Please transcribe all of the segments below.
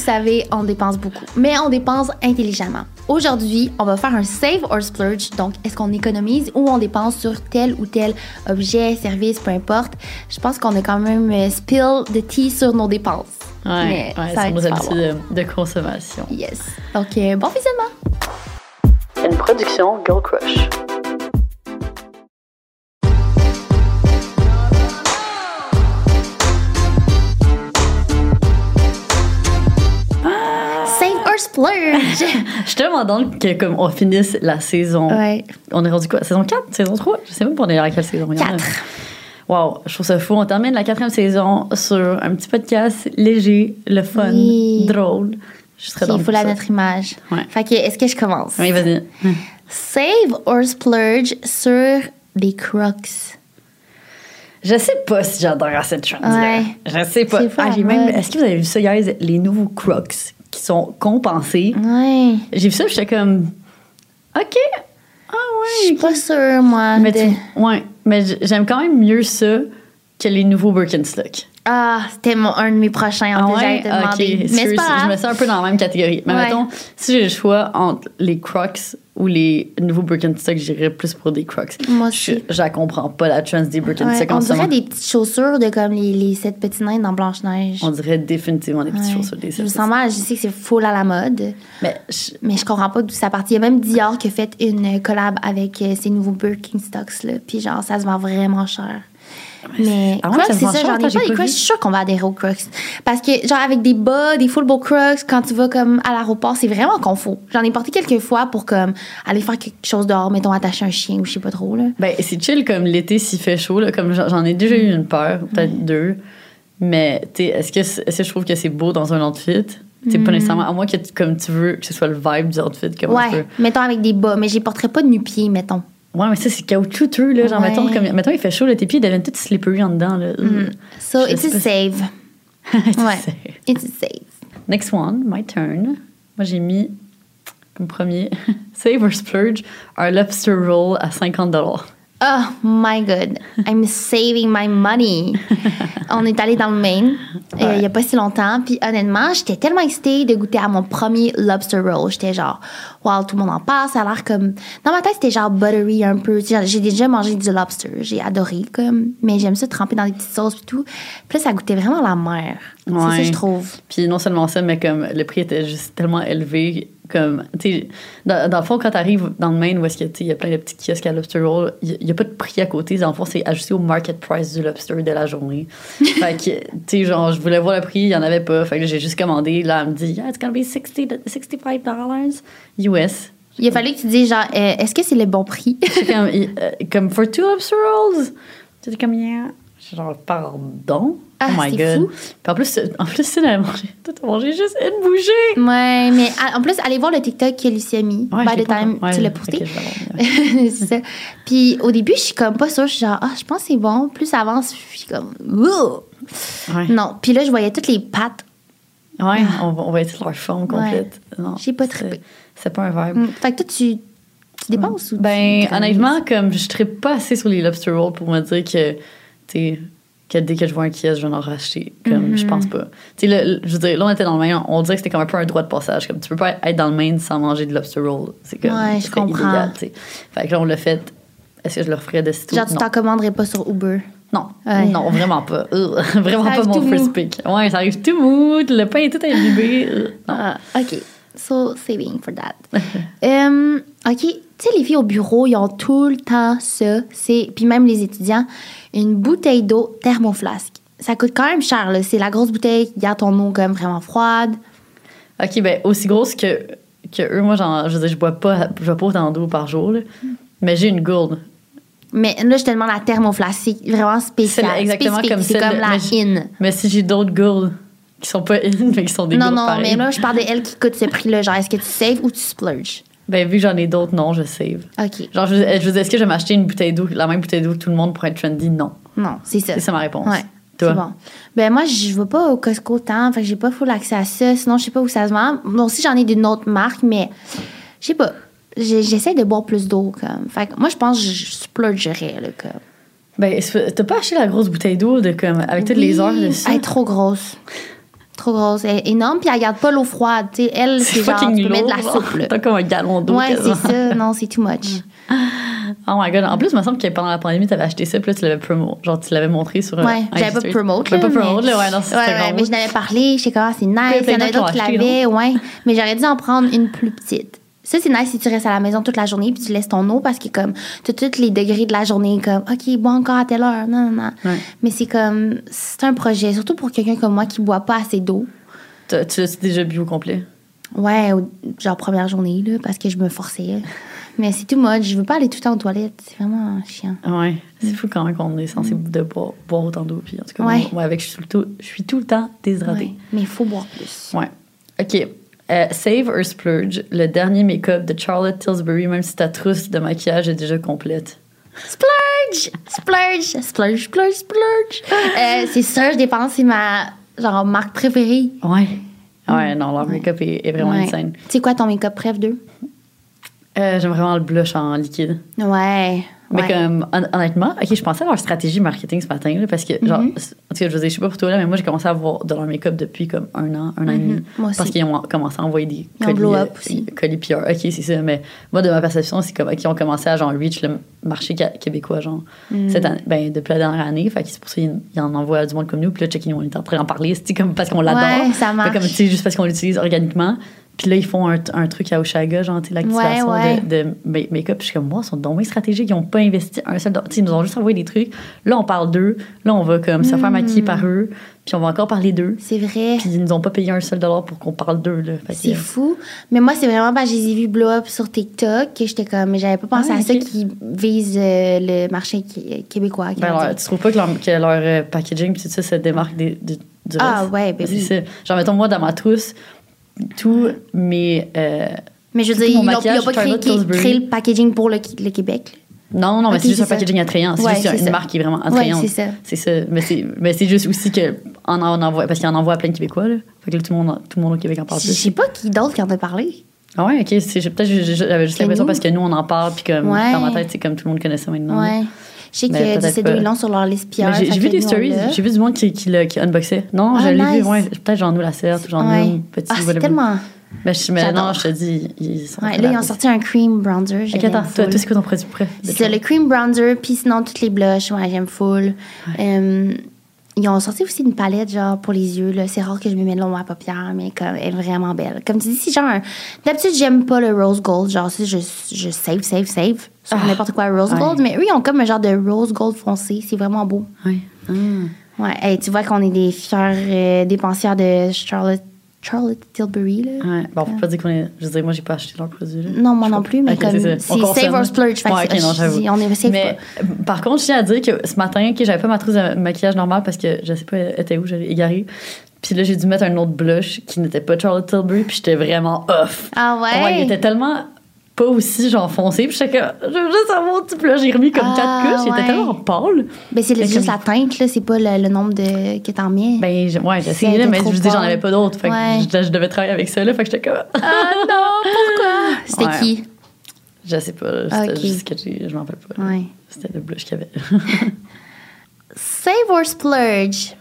savez, on dépense beaucoup, mais on dépense intelligemment. Aujourd'hui, on va faire un save or splurge. Donc, est-ce qu'on économise ou on dépense sur tel ou tel objet, service, peu importe. Je pense qu'on a quand même euh, spill de tea sur nos dépenses. Ouais, Mais ouais, ça sur nos habitudes de, de consommation. Yes. Donc, euh, bon visionnement. Une production Girl Crush. Je suis tellement dans que comme on finisse la saison. ouais. On est rendu quoi? Saison 4? Saison 3? Je sais même pas on est à quelle saison. il y en a. 4. Wow, je trouve ça fou. On termine la quatrième saison sur un petit podcast léger, le fun, Oui. drôle. Je serais Il faut la notre image. Ouais. Fait que, est-ce que je commence? Oui, vas-y. Save or splurge sur des crocs. Je sais pas si j'adore cette trend Ouais. Je sais pas. Ah, j'ai même. Est-ce que vous avez vu ça, guys? Les nouveaux Crocs qui sont compensés. Ouais. J'ai vu ça, j'étais comme. OK. Ah Je suis ouais. pas sûre, moi. Mais de- tu- ouais, mais j'aime quand même mieux ça que les nouveaux Birkenstock. Ah, c'était mon, un de mes prochains. Ah ok. demander. Mais c'est Excuse, pas Je me sens un peu dans la même catégorie. Mais Ouais. mettons, si j'ai le choix entre les Crocs ou les nouveaux Birkenstock, j'irais plus pour des Crocs. Moi Je, aussi. je la comprends pas, la trend des Ouais, Birkenstock on en ce moment. dirait des petites chaussures de comme les, les sept petits nains dans Blanche-Neige. On dirait définitivement des petites Ouais. chaussures. Des Je me sens mal, je sais que c'est full à la mode, Mais je- mais je comprends pas d'où ça part. Il y a même Dior qui a fait une collab avec euh, ces nouveaux Birkenstocks, là. Puis genre, ça se vend vraiment cher. Mais Ah ouais, Crocs, c'est ça, j'en ai pas des Crocs. Je suis sûre qu'on va adhérer aux Crocs. Parce que, genre, avec des bas, des full beaux Crocs, quand tu vas comme à l'aéroport, c'est vraiment confort. J'en ai porté quelques fois pour comme aller faire quelque chose dehors, mettons, attacher un chien ou je sais pas trop, là. Ben, c'est chill comme l'été s'il fait chaud. Là, comme j'en ai déjà eu une paire, peut-être deux. Mais tu sais, est-ce que, est-ce que je trouve que c'est beau dans un outfit? C'est pas nécessairement. À moins que tu, comme tu veux que ce soit le vibe du outfit. Mm. Ouais, mettons avec des bas, mais je les porterais pas de nu-pieds, mettons. Ouais, mais ça, c'est caoutchouteux. Là, genre, Ouais. mettons, comme, mettons, il fait chaud, là, tes pieds deviennent tous slippery en dedans. Là. So, Je it's a save. Ouais. C'est- It's a save. Next one, my turn. Moi, j'ai mis comme premier Save or Splurge, un lobster roll à 50 Oh my god, I'm saving my money. On est allé dans le Maine euh, Ouais. il y a pas si longtemps, puis honnêtement, j'étais tellement excitée de goûter à mon premier lobster roll. J'étais genre, wow, tout le monde en parle, ça a l'air comme. Dans ma tête, c'était genre buttery un peu. J'ai déjà mangé du lobster, j'ai adoré, comme. Mais j'aime ça tremper dans des petites sauces et tout. Puis là, ça goûtait vraiment la mer. C'est ça, je trouve. Puis non seulement ça, mais comme le prix était juste tellement élevé. Comme, tu sais, dans, dans le fond, quand t'arrives dans le Maine où est-ce que, tu sais, il y a plein de petits kiosques à lobster roll, il n'y a, pas de prix à côté. Dans le fond, c'est ajusté au market price du lobster de la journée. fait que, tu sais, genre, je voulais voir le prix, il n'y en avait pas. Fait que là, j'ai juste commandé. Là, elle me dit, yeah, it's gonna be 60, 65 US. Il a fallu que tu dises, genre, euh, est-ce que c'est le bon prix? Comme, euh, comme for two lobster rolls? C'était comme, yeah. Genre, pardon? Ah, oh my god. fou. Puis en plus, en plus, tu sais, mangé, tout a mangé juste une bouchée. Ouais, mais en plus, allez voir le TikTok que Lucie a mis. Ouais, by the time, ouais, tu l'as posté. c'est ça. Puis au début, je suis comme pas sûre. Je suis genre, ah, je pense que c'est bon. Plus ça avance, je suis comme, Ouh! Ouais. Non. Puis là, je voyais toutes les pattes. Ouais, on va, on va être leur forme complète. Non, J'ai pas trippé. C'est pas un vibe. Mm. Fait que toi, tu, tu dépenses ou tu- Ben, tu- honnêtement, comme je trippe pas assez sur les lobster rolls pour me dire que, tu que dès que je vois un kiosque, je vais en racheter. Comme, je pense pas. Tu sais, là, je veux dire, là, on était dans le Maine, on dirait que c'était comme un peu un droit de passage. Comme, tu peux pas être dans le Maine sans manger de lobster roll. C'est comme, Ouais, je comprends. illégal, tu sais. Fait que là, on l'a fait. Est-ce que je le referais de sitôt? Genre, tu t'en commanderais pas sur Uber? Non, Ouais. non, vraiment pas. Vraiment Ça pas mon first pick. Ouais, ça arrive tout mou, le pain est tout imbibé. Ah, OK. So, saving for that. Um, OK. Tu sais, les filles au bureau, ils ont tout le temps ça. C'est, puis même les étudiants, une bouteille d'eau thermoflasque. Ça coûte quand même cher, là. C'est la grosse bouteille qui garde ton eau comme vraiment froide. Ok, ben aussi grosse que, que eux, moi, genre, je veux dire, je bois pas, je bois pas autant d'eau par jour, là. mais j'ai une gourde. Mais là, je te demande la thermoflasque. C'est vraiment spécial. C'est exactement spécifique. comme C'est comme de- la mais in. Mais si j'ai d'autres gourdes qui sont pas in, mais qui sont des Non, gourdes non, pareilles, mais là, je parle de elle qui coûte ce prix-là. Genre, est-ce que tu saves ou tu splurges? Ben vu que j'en ai d'autres, non, je save. OK. Genre, je, je est-ce que je vais m'acheter une bouteille d'eau, la même bouteille d'eau que tout le monde pour être trendy? Non. Non, c'est ça. C'est ça ma réponse. Ouais. Toi? Bon. Ben moi, je vais pas au Costco tant, fait que j'ai pas full accès à ça. Sinon, je sais pas où ça se vend. Moi aussi, j'en ai d'une autre marque, mais je sais pas. J'essaie de boire plus d'eau, comme. Fait que moi, je pense que je splurgerais, là, comme. Ben, t'as pas acheté la grosse bouteille d'eau de comme, avec toutes les heures dessus? Elle est trop grosse. Trop grosse. Elle est énorme, puis elle garde pas l'eau froide. Tu sais, elle, c'est genre, tu peux mettre de la soupe, là. T'as comme un gallon d'eau. Ouais, quasiment. c'est ça. Non, c'est too much. Oh my god. En plus, il me semble que pendant la pandémie, t'avais acheté ça, puis là, tu l'avais promo. Genre, tu l'avais montré sur. euh, Ouais, j'avais pas promote. T'avais là, pas promote, là, ouais, non, c'est Ouais, ouais, mais je n'avais parlé, je sais comment c'est nice. Il y en avait d'autres qui l'avaient, ouais. Mais j'aurais dû en prendre une plus petite. Ça, c'est nice si tu restes à la maison toute la journée puis tu laisses ton eau parce que, comme, tu as tous les degrés de la journée, comme, OK, bois encore à telle heure. Non, non, non. Ouais. Mais c'est comme, c'est un projet, surtout pour quelqu'un comme moi qui boit pas assez d'eau. Tu l'as déjà bu au complet? Ouais, genre première journée, là, parce que je me forçais. Mais c'est tout mode. Je veux pas aller tout le temps aux toilettes. C'est vraiment chiant. Ouais. C'est fou quand même qu'on est censé de boire, boire autant d'eau. Puis en tout cas, Mm. Ouais. moi, avec, je suis, tout, le temps- je suis tout le temps déshydratée. Ouais. Mais il faut boire plus. Ouais. OK. Euh, save or splurge, le dernier make-up de Charlotte Tilbury, même si ta trousse de maquillage est déjà complète. Splurge! Splurge! Splurge, splurge, splurge! Euh, c'est sûr, je dépense, c'est ma genre, marque préférée. Ouais. Ouais, non, leur make-up est, est vraiment Mm. Ouais. insane. C'est quoi ton make-up préf 2? Euh, J'aime vraiment le blush en liquide. Ouais. Mais ouais. comme, hon- honnêtement, ok, je pensais à leur stratégie marketing ce matin, là, parce que, genre, Mhm. c- en tout cas, je veux dire, je sais pas pour toi, là, mais moi, j'ai commencé à voir de leur make-up depuis comme un an, un an et demi. Mhm. Moi Parce qu'ils ont commencé à envoyer des colis, blow up aussi. colis PR. Ok, c'est ça, mais moi, de ma perception, c'est comme, ok, ont commencé à, genre, reach le marché québécois, genre, Mhm. cette année, ben, depuis la dernière année. Fait que c'est pour ça qu'ils ils en envoient à du monde comme nous. Puis là, check, on est en train d'en parler, c'est comme parce qu'on l'adore. Ouais, ça Fait marche. Comme, juste parce qu'on l'utilise organiquement. Puis là, ils font un, un truc à Oshaga, genre, l'activation Ouais, ouais. de, de ma- make-up. Puis je suis comme, moi, ils sont donc stratégiques. Ils n'ont pas investi un seul dollar. Ils nous ont juste envoyé des trucs. Là, on parle d'eux. Là, on va comme se faire maquiller par eux. Puis on va encore parler d'eux. C'est vrai. Puis ils nous ont pas payé un seul dollar pour qu'on parle d'eux, C'est fou. Mais moi, c'est vraiment que je les ai vus blow up sur TikTok que j'étais comme, mais j'avais pas pensé Ah, à ça qui vise euh, le marché québécois. Ben alors, tu trouves pas que leur, que leur, euh, packaging tout ça se démarque des- du, du Ah, reste? ouais, ben C'est oui. Genre, mettons, moi, dans ma trousse, tous mes... euh, Mais je veux tout dire, ils n'ont pas créé, créé le packaging pour le, le Québec? Non, non, mais c'est juste un ça. packaging attrayant. C'est Ouais, juste une ça. marque qui est vraiment Ouais, attrayante. c'est ça. C'est ça. Mais c'est, mais juste aussi que en, en envoie, parce qu'il en envoie à plein de Québécois, là. Fait que là, tout le monde, tout le monde au Québec en parle Je plus. sais pas qui d'autre qui en a parlé. Ah ouais, ok. Peut-être j'avais juste l'impression parce que nous, on en parle, puis comme Ouais. dans ma tête, c'est comme tout le monde connaît ça maintenant. Ouais. Je sais Dissédo pas. ils l'ont sur leur liste j'ai, vu des stories, j'ai vu du monde qui, qui, qui unboxait. Non, Ah, je l'ai vu, ouais. Peut-être genre nous la serre, Ouais. nous, petit, Ah, c'est tellement. Mais, je, mais non, je te dis, ils sont. Ouais, là, ils ont sorti un cream bronzer. Ok, attends, toi, toi, c'est quoi ton produit prêt? C'est le cream bronzer, puis sinon, toutes les blushs. Ouais, j'aime full. Euh, ils ont sorti aussi une palette, genre, pour les yeux. là. C'est rare que je me mette long à paupières, mais comme, elle est vraiment belle. Comme tu dis, c'est genre. un- D'habitude, j'aime pas le rose gold. Genre, ça, je, je save, save, save. Sur Ah, n'importe quoi rose ouais. gold. Mais eux, ils ont comme un genre de rose gold foncé. C'est vraiment beau. Ouais. Ah. Ouais, hey, tu vois qu'on est des fiers euh, dépensières de Charlotte, Charlotte Tilbury, là. Ouais, bon, faut pas dire qu'on est. Je veux dire, moi, j'ai pas acheté leurs produits. là. Non, moi Je non plus, mais pas. Ok, comme c'est On save or splurge. Que Ouais, ok, c'est- non, j'avoue. on est safe Mais euh, par contre, je tiens à dire que ce matin, ok, j'avais pas ma trousse de maquillage normale parce que je sais pas, elle était où, j'allais égarée. Puis là, j'ai dû mettre un autre blush qui n'était pas Charlotte Tilbury, puis j'étais vraiment off. Ah ouais? il était tellement pas aussi genre foncé, puis j'étais comme, je veux juste avoir petit, puis là, j'ai remis comme Ah, quatre couches, il ouais. était tellement pâle. Ben, c'est juste comme- la teinte, là. C'est pas le, le nombre de, que t'en mets. Ben, je- ouais, j'essayais, là, mais je dire, j'en avais pas d'autres. Fait que je, je devais travailler avec ça, là, fait que j'étais comme, ah non, pourquoi? C'était Ouais. qui? je sais pas, c'était Ok. juste que j'ai- je m'en rappelle pas. C'était le blush qu'il y avait. Save or splurge?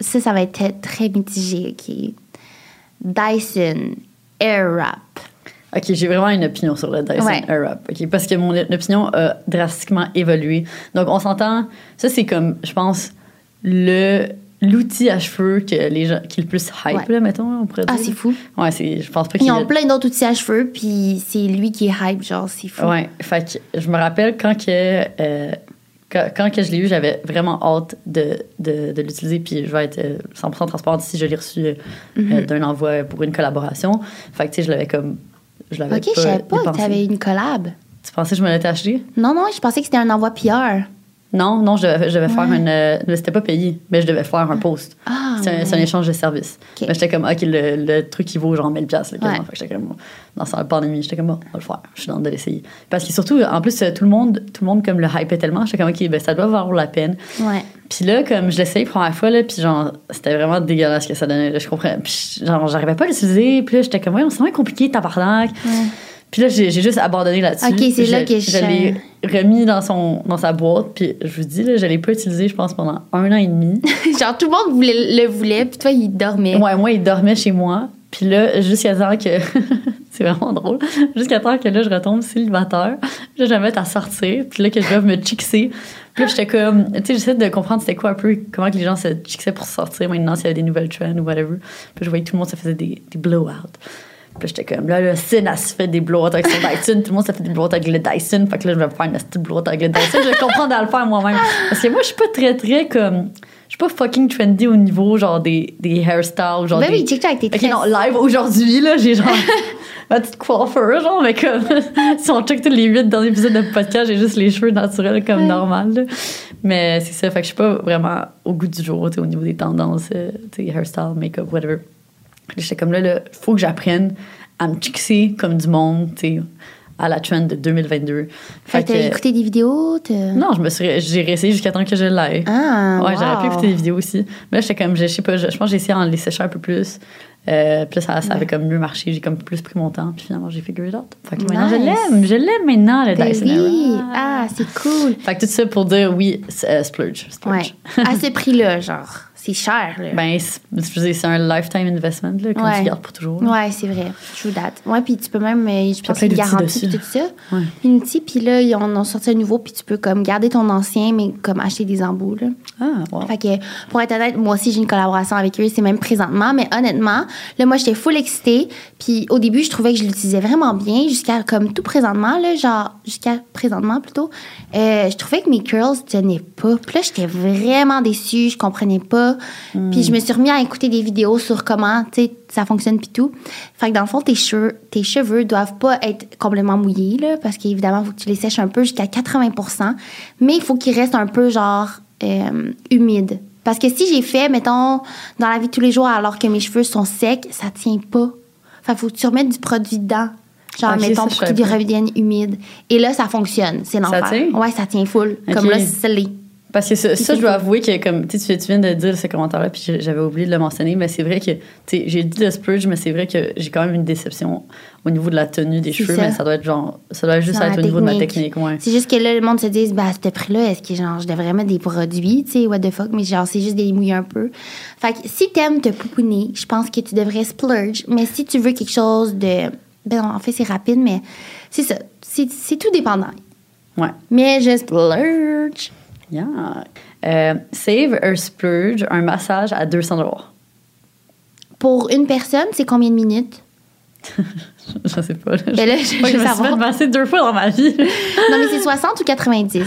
Ça, ça va être très, très mitigé, OK? Dyson Airwrap. Ok, j'ai vraiment une opinion sur le Dyson Ouais. Airwrap. ok, parce que mon opinion a drastiquement évolué. Donc, on s'entend, ça, c'est comme, je pense, le l'outil à cheveux que les gens, qui est le plus hype, Ouais. là, mettons, on pourrait Ah, dire. c'est fou. Ouais, c'est, je pense pas qu'il Ils y ont a- plein d'autres outils à cheveux, puis c'est lui qui est hype, genre, c'est fou. Ouais, fait que je me rappelle quand que, euh, quand, quand que je l'ai eu, j'avais vraiment hâte de, de, de l'utiliser. Puis je vais être euh, 100% transparente si je l'ai reçu euh, Mhm. euh, d'un envoi pour une collaboration. Fait que tu sais, je l'avais comme. Je l'avais OK, je savais pas que dépensé. t'avais une collab. Tu pensais que je me l'étais acheté? Non, non, je pensais que c'était un envoi PR. Non, non, je devais, je devais faire une. euh, C'était pas payé, mais je devais faire un post. Ah, c'est, un, échange de services. Mais j'étais comme, OK, le, le truc, il vaut genre 1000$. Là, quasiment. Ouais. Fait que j'étais comme, dans pandémie, j'étais comme, bon, on va le faire. Je suis dans de l'essayer. Parce que surtout, en plus, euh, tout le monde, tout le monde comme le hype tellement, j'étais comme, OK, ben, ça doit valoir la peine. Ouais. Puis là, comme je l'essayais la première fois, là, puis genre, c'était vraiment dégueulasse ce que ça donnait. là, je comprends. Puis genre, j'arrivais pas à l'utiliser. Puis là, j'étais comme, ouais, c'est vraiment compliqué, tabarnak. Ouais. Puis là, j'ai juste abandonné là-dessus. Ok, c'est là que je- Je l'ai remis dans, son, dans sa boîte, puis je vous dis, là, je l'ai pas utilisé, je pense, pendant un an et demi. Genre, tout le monde voulait, le voulait, puis toi, il dormait. Ouais, moi, il dormait chez moi. Puis là, jusqu'à temps que. c'est vraiment drôle. Jusqu'à temps que là, je retombe célibataire. Là, je me mets à sortir. Puis là, que je dois me chixer. Puis là, j'étais comme. Tu sais, j'essaie de comprendre c'était quoi un peu, comment que les gens se chixaient pour sortir maintenant, s'il y avait des nouvelles trends ou whatever. Puis je voyais que tout le monde se faisait des, des blow-out. Puis j'étais comme, là, le Sin, elle se fait des blow avec son Dyson. Tout le monde se fait des blow avec le Dyson. Fait que là, je vais me faire une petite blow avec le Dyson. Je vais comprendre à le faire moi-même. Parce que moi, je suis pas très, très comme. Je suis pas fucking trendy au niveau, genre, des, des hairstyles. Genre Ben des, oui, avec tes Ok, tresses. non, live aujourd'hui, là, j'ai genre ma petite coiffeur, genre, mais comme si on check tous les huit dans l'épisode de podcast, j'ai juste les cheveux naturels comme Ouais. normal. là. Mais c'est ça, fait que je suis pas vraiment au goût du jour, tu sais, au niveau des tendances, euh, tu sais, hairstyle, make-up, whatever. J'étais comme là, là, faut que j'apprenne à me chixer comme du monde, tu sais, à la trend de 2022. Fait que t'as écouté des vidéos. Non, je me suis, j'ai réessayé jusqu'à temps que je l'aie. Ah, Ouais, j'aurais pu écouter des vidéos aussi. Mais là, j'étais comme, je, sais pas, je, je pense que j'ai essayé en les sécher un peu plus. Euh, puis ça, ça avait comme mieux marché. J'ai comme plus pris mon temps. Puis finalement, j'ai figure it out. Fait que maintenant, je Nice. l'aime. Je l'aime maintenant, le Ben Dyson oui. Ah, c'est cool. Fait que tout ça pour dire, oui, c'est, euh, splurge. splurge. Ouais. À ce prix-là, genre. C'est cher, là. Ben, c'est, un lifetime investment, là, comme Ouais. tu gardes pour toujours. là. Ouais, c'est vrai. True that. Ouais, puis tu peux même, euh, je pense qu'il puis tout ça. Ouais. Unity, puis là, ils en ont sorti un nouveau, puis tu peux comme garder ton ancien, mais comme acheter des embouts, là. Ah, wow. Fait que, pour être honnête, moi aussi, j'ai une collaboration avec eux, c'est même présentement. Mais honnêtement, là, moi, j'étais full excitée. Puis au début, je trouvais que je l'utilisais vraiment bien, jusqu'à comme tout présentement, là, genre, jusqu'à présentement plutôt. Euh, je trouvais que mes curls tenaient pas. Puis là, j'étais vraiment déçue, je comprenais pas. Puis je me suis remis à écouter des vidéos sur comment, tu sais, ça fonctionne, puis tout. Fait que dans le fond, tes cheveux, tes cheveux doivent pas être complètement mouillés, là, parce qu'évidemment, il faut que tu les sèches un peu jusqu'à 80% mais il faut qu'ils restent un peu, genre, euh, humide. Parce que si j'ai fait, mettons, dans la vie de tous les jours, alors que mes cheveux sont secs, ça tient pas. Fait faut que tu remettes du produit dedans. Genre, mettons, pour qu'ils reviennent humides. Et là, ça fonctionne. C'est l'enfer. tient? Ouais, ça tient full. Comme là, c'est scellé. Parce que ça, ça, je dois avouer que, comme tu viens de dire ce commentaire-là, puis j'avais oublié de le mentionner, mais c'est vrai que, tu sais, j'ai dit le splurge, mais c'est vrai que j'ai quand même une déception au niveau de la tenue des cheveux, ça. mais ça doit être genre, ça doit juste être au niveau de ma technique. ouais. C'est juste que là, le monde se dit, bah, à ce prix-là, est-ce que genre, je devrais mettre des produits, tu sais, what the fuck, mais genre, c'est juste des mouiller un peu. Fait que si t'aimes te pouponner, je pense que tu devrais splurge. Mais si tu veux quelque chose de. Ben, en fait, c'est rapide, mais c'est ça. C'est tout dépendant. Ouais. Mais je splurge. Yeah. Euh, save or splurge, un massage à 200 dollars. Pour une personne, c'est combien de minutes? je sais pas. Là. Ben là, je je veux me suis fait masser deux fois dans ma vie. Non, mais c'est 60 ou 90?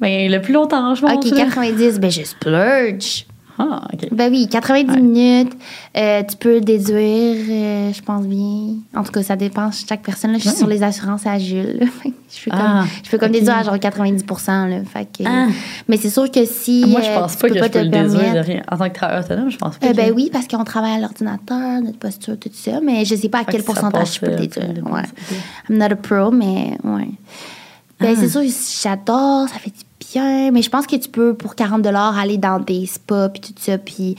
ben, le plus longtemps, je pense. Ok, là. 90, ben je splurge. Ah, ok. Ben oui, 90 Ouais. minutes. Euh, tu peux déduire, euh, je pense bien. En tout cas, ça dépend de chaque personne. Là, je suis Ouais. sur les assurances à Jules. je fais comme, Ah, je peux comme déduire à genre 90 là, fait que, Ah. Mais c'est sûr que si. Moi, je euh, pense tu pas que peux je peux te le déduire de rien. En tant que travailleur autonome, je pense pas. Euh, que- ben oui, parce qu'on travaille à l'ordinateur, notre posture, tout ça. Mais je sais pas à quel pourcentage je peux le déduire. Ouais. I'm not a pro, mais ouais. Ben, Ah. c'est sûr, j'adore, ça fait du Mais je pense que tu peux, pour 40 aller dans des spas, puis tout ça, puis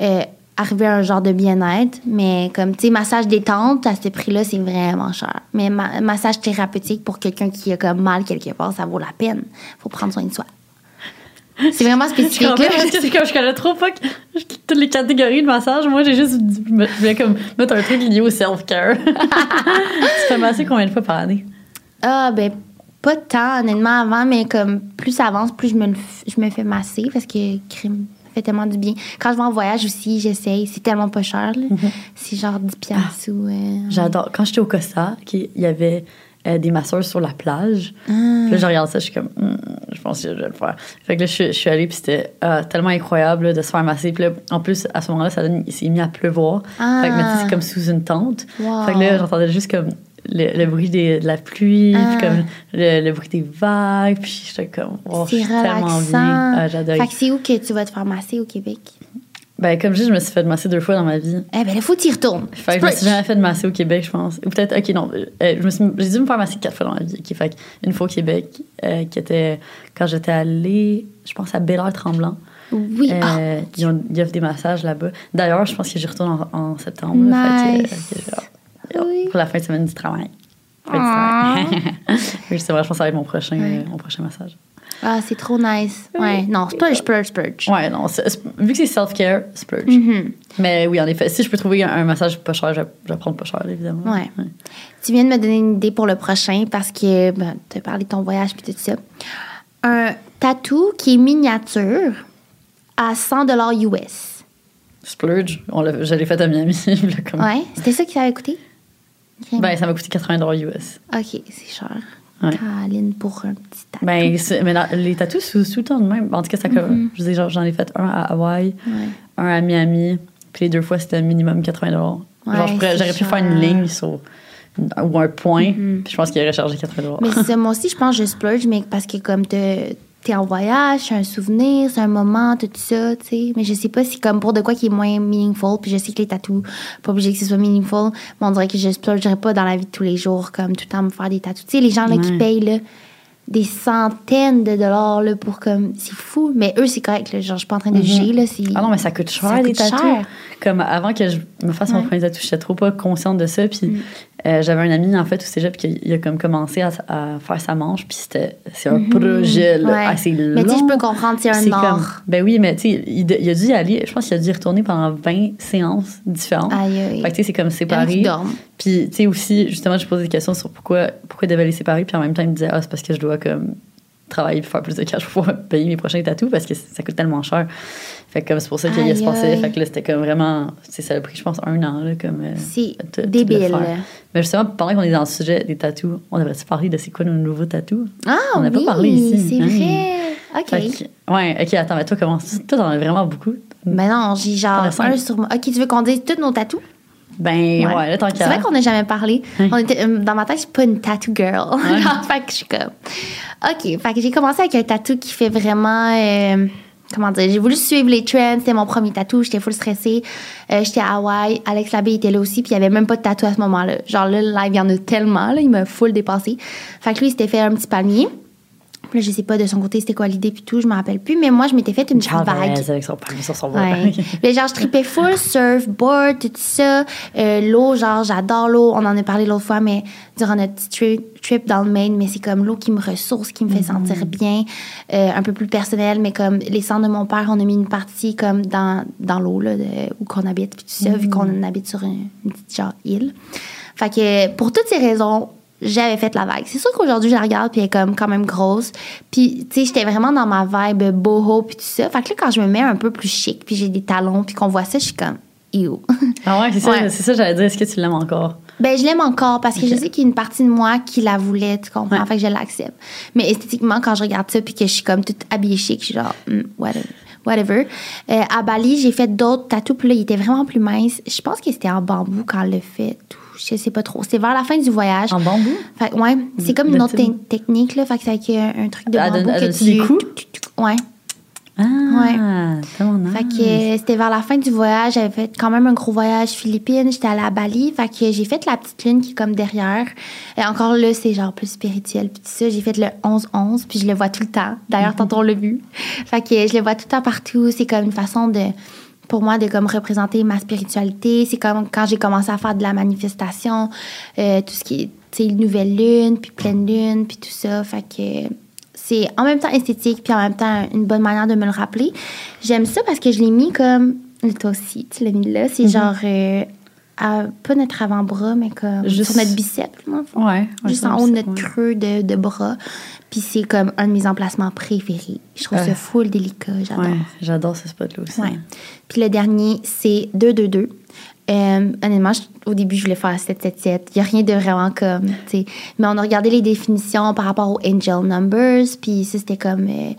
euh, arriver à un genre de bien-être. Mais comme, tu sais, massage détente, à ce prix-là, c'est vraiment cher. Mais ma- massage thérapeutique pour quelqu'un qui a comme mal quelque part, ça vaut la peine. faut prendre soin de soi. C'est vraiment spécifique. c'est comme je connais trop pas toutes les catégories de massage. Moi, j'ai juste je voulais comme mettre un truc lié au self-care. tu fais masser combien de fois par année? Ah, ben, pas tant, honnêtement, avant, mais comme plus ça avance, plus je me, je me fais masser parce que crime fait tellement du bien. Quand je vais en voyage aussi, j'essaye. C'est tellement pas cher. Mhm. C'est genre 10 piastres ou. euh, J'adore. Quand j'étais au Costa, qu'il y avait euh, des masseurs sur la plage. Ah. Puis là, je regarde ça, je suis comme, Hmm, je pense que je vais le faire. Fait que là, je, suis- je suis allée, puis c'était euh, tellement incroyable là, de se faire masser. Puis là, en plus, à ce moment-là, ça donne, il s'est mis à pleuvoir. Ah. Fait que, c'est comme sous une tente. Wow. Fait que là, j'entendais juste comme le, le bruit des- de la pluie, Ah. puis comme le, le bruit des vagues. Puis j'étais comme, oh, c'est tellement bien. Ah, J'adore. fait que c'est où que tu vas te faire masser au Québec? Ben, comme je dis, je me suis fait masser deux fois dans ma vie. Eh ben, là, faut que tu y retournes. Fait que je me suis jamais fait masser au Québec, je pense. Ou peut-être, ok, non. euh, je me suis, j'ai dû me faire masser quatre fois dans ma vie. ok. fait une fois au Québec, euh, qui était quand j'étais allée, je pense à Bel Air Tremblant. Oui. ah, Euh, ils, ont, ils offrent des massages là-bas. D'ailleurs, je pense que j'y retourne en, en septembre. là. Fait que, Nice. Oui. Pour la fin de semaine du travail. Ça- oui, c'est vrai, je pense que ça va être mon prochain, mon prochain massage. Ah, c'est trop nice. Ouais, non, splurge, splurge, splurge. Ouais, non, vu que c'est self-care, splurge. Mhm. Mais oui, en effet, si je peux trouver un, un massage pas cher, je vais, je vais prendre pas cher, évidemment. Ouais. Tu viens de me donner une idée pour le prochain parce que ben, tu as parlé de ton voyage puis tout ça. Un tatou qui est miniature à 100 US. Splurge, on je l'ai fait à Miami. comme- Ouais, c'était ça qui t'avait coûté? Ben, ça m'a coûté 80 US. Ok, c'est cher. Ouais. Pour un petit tatou. Ben, mais la- les tatous, c'est tout le temps de même. En tout cas, ça, je veux dire, j'en ai fait un à Hawaï, Mm-hmm. Ouais. un à Miami, puis les deux fois, c'était minimum 80 Genre, Ouais, je pourrais- c'est j'aurais pu faire une ligne sur, ou un point, puis je pense qu'il aurait chargé 80 Mais c'est ça, moi aussi, je pense que je splurge, mais parce que comme te- t'es en voyage, c'est un souvenir, c'est un moment, tout ça, tu sais. Mais je sais pas si comme pour de quoi qui est moins meaningful, puis je sais que les tatous, pas obligé que ce soit meaningful, mais on dirait que je splurgerais pas dans la vie de tous les jours, comme tout le temps me faire des tatous. Tu sais, les gens là, qui payent là, des centaines de dollars là, pour comme. C'est fou, mais eux, c'est correct, là, genre, je suis pas en train de juger, là. c'est- Ah non, mais ça coûte cher, Ça des coûte tatous. cher. Comme avant que je me fasse mon Ouais. premier tatou, j'étais trop pas consciente de ça. Puis Mm. Euh, j'avais un ami, en fait, au cégep, qui il a comme commencé à, à faire sa manche. Puis c'était, c'est un projet, là. Ouais. assez long. Mais tu sais, je peux comprendre, c'est un art. comme- ben oui, mais tu sais, il, il a dû y aller. Je pense qu'il a dû y retourner pendant 20 séances différentes. Aïe, aïe. Fait que tu sais, c'est comme séparé. Puis, tu sais, aussi, justement, je posais des questions sur pourquoi, pourquoi il devait les séparer. Puis en même temps, il me disait, ah, c'est parce que je dois comme travailler pour faire plus de cash pour pouvoir payer mes prochains tatous parce que ça coûte tellement cher. Fait que comme c'est pour ça qu'il Aïe, se passait. aïe. Fait que là, c'était comme vraiment. Ça a pris, je pense, un an, là, comme. euh, C'est débile. Mais justement, pendant qu'on est dans le sujet des tatous, on devrait-tu parler de c'est quoi nos nouveaux tatous? Ah, On n'a pas parlé ici. C'est Hein. vrai. OK. Fait que- ouais, ok, attends, mais toi, comment. Toi, t'en as vraiment beaucoup? Ben non, j'ai genre un sur moi. OK, tu veux qu'on dise tous nos tatous? Ben, ouais, là, tant C'est vrai qu'on n'a jamais parlé. Ouais. On était, euh, dans ma tête, je suis pas une tattoo girl. Genre, fait que je suis comme. OK, fait que j'ai commencé avec un tatou qui fait vraiment. euh, comment dire? J'ai voulu suivre les trends. C'était mon premier tatou. J'étais full stressée. Euh, J'étais à Hawaï. Alex Labbé était là aussi. Puis il n'y avait même pas de tatou à ce moment-là. Genre là, le live, il y en a tellement. Là, il m'a full dépassé. Fait que lui, il s'était fait un petit palmier. Là, je sais pas de son côté c'était quoi l'idée puis tout, je me rappelle plus. Mais moi, je m'étais fait une petite vague. Avec son sur son. Ouais. Mais genre, je tripais full surfboard, tout ça. Euh, l'eau, genre, j'adore l'eau. On en a parlé l'autre fois, mais durant notre petit trip, trip dans le Maine, mais c'est comme l'eau qui me ressource, qui me fait sentir bien. Euh, un peu plus personnel, mais comme les cendres de mon père, on a mis une partie comme dans, dans l'eau, là, de- où qu'on habite, puis tout ça, vu qu'on habite sur une, une petite genre île. Fait que pour toutes ces raisons, j'avais fait la vague. C'est sûr qu'aujourd'hui, je la regarde, puis elle est comme quand même grosse. Puis, tu sais, j'étais vraiment dans ma vibe boho, puis tout ça. Fait que là, quand je me mets un peu plus chic, puis j'ai des talons, puis qu'on voit ça, je suis comme, ew. Ah ouais, c'est ça, Ouais. c'est ça, j'allais dire. Est-ce que tu l'aimes encore? Ben, je l'aime encore parce que je sais qu'il y a une partie de moi qui la voulait, tu comprends? Ouais. Fait que je l'accepte. Mais esthétiquement, quand je regarde ça puis que je suis comme toute habillée chic, je suis genre, Hmm, whatever. whatever. Euh, à Bali, j'ai fait d'autres tatous, puis là, il était vraiment plus mince. Je pense que c'était en bambou quand on l'a fait. Je sais pas trop. C'était vers la fin du voyage. En bambou? Fait ouais, c'est comme une autre technique, là. Fait que c'est avec un, truc de bambou que tu... Ouais. Ah, nice. Fait que euh, c'était vers la fin du voyage. J'avais fait quand même un gros voyage Philippines. J'étais allée à Bali. Fait que j'ai fait la petite lune qui est comme derrière. Et encore là, c'est genre plus spirituel. Puis tout ça, j'ai fait le 11-11. Puis je le vois tout le temps. D'ailleurs, Mhm. tantôt on l'a vu. Fait que je le vois tout le temps partout. C'est comme une façon de pour moi de comme représenter ma spiritualité. C'est comme quand j'ai commencé à faire de la manifestation euh, tout ce qui est nouvelle lune puis pleine lune puis tout ça. Fait que c'est en même temps esthétique puis en même temps une bonne manière de me le rappeler. J'aime ça parce que je l'ai mis comme toi aussi, tu l'as mis là, c'est genre euh, à- pas notre avant-bras mais comme Juste- sur notre fond. Ouais. Juste en haut de notre ouais. creux de, de bras. Puis c'est comme un de mes emplacements préférés. Je trouve Euh, ça full délicat, j'adore. Ouais, j'adore ce spot-là aussi. Puis le dernier, c'est 222. Euh, honnêtement, je- au début, je voulais faire 777. Il n'y a rien de vraiment comme. Mais on a regardé les définitions par rapport aux angel numbers. Puis ça, c'était comme euh,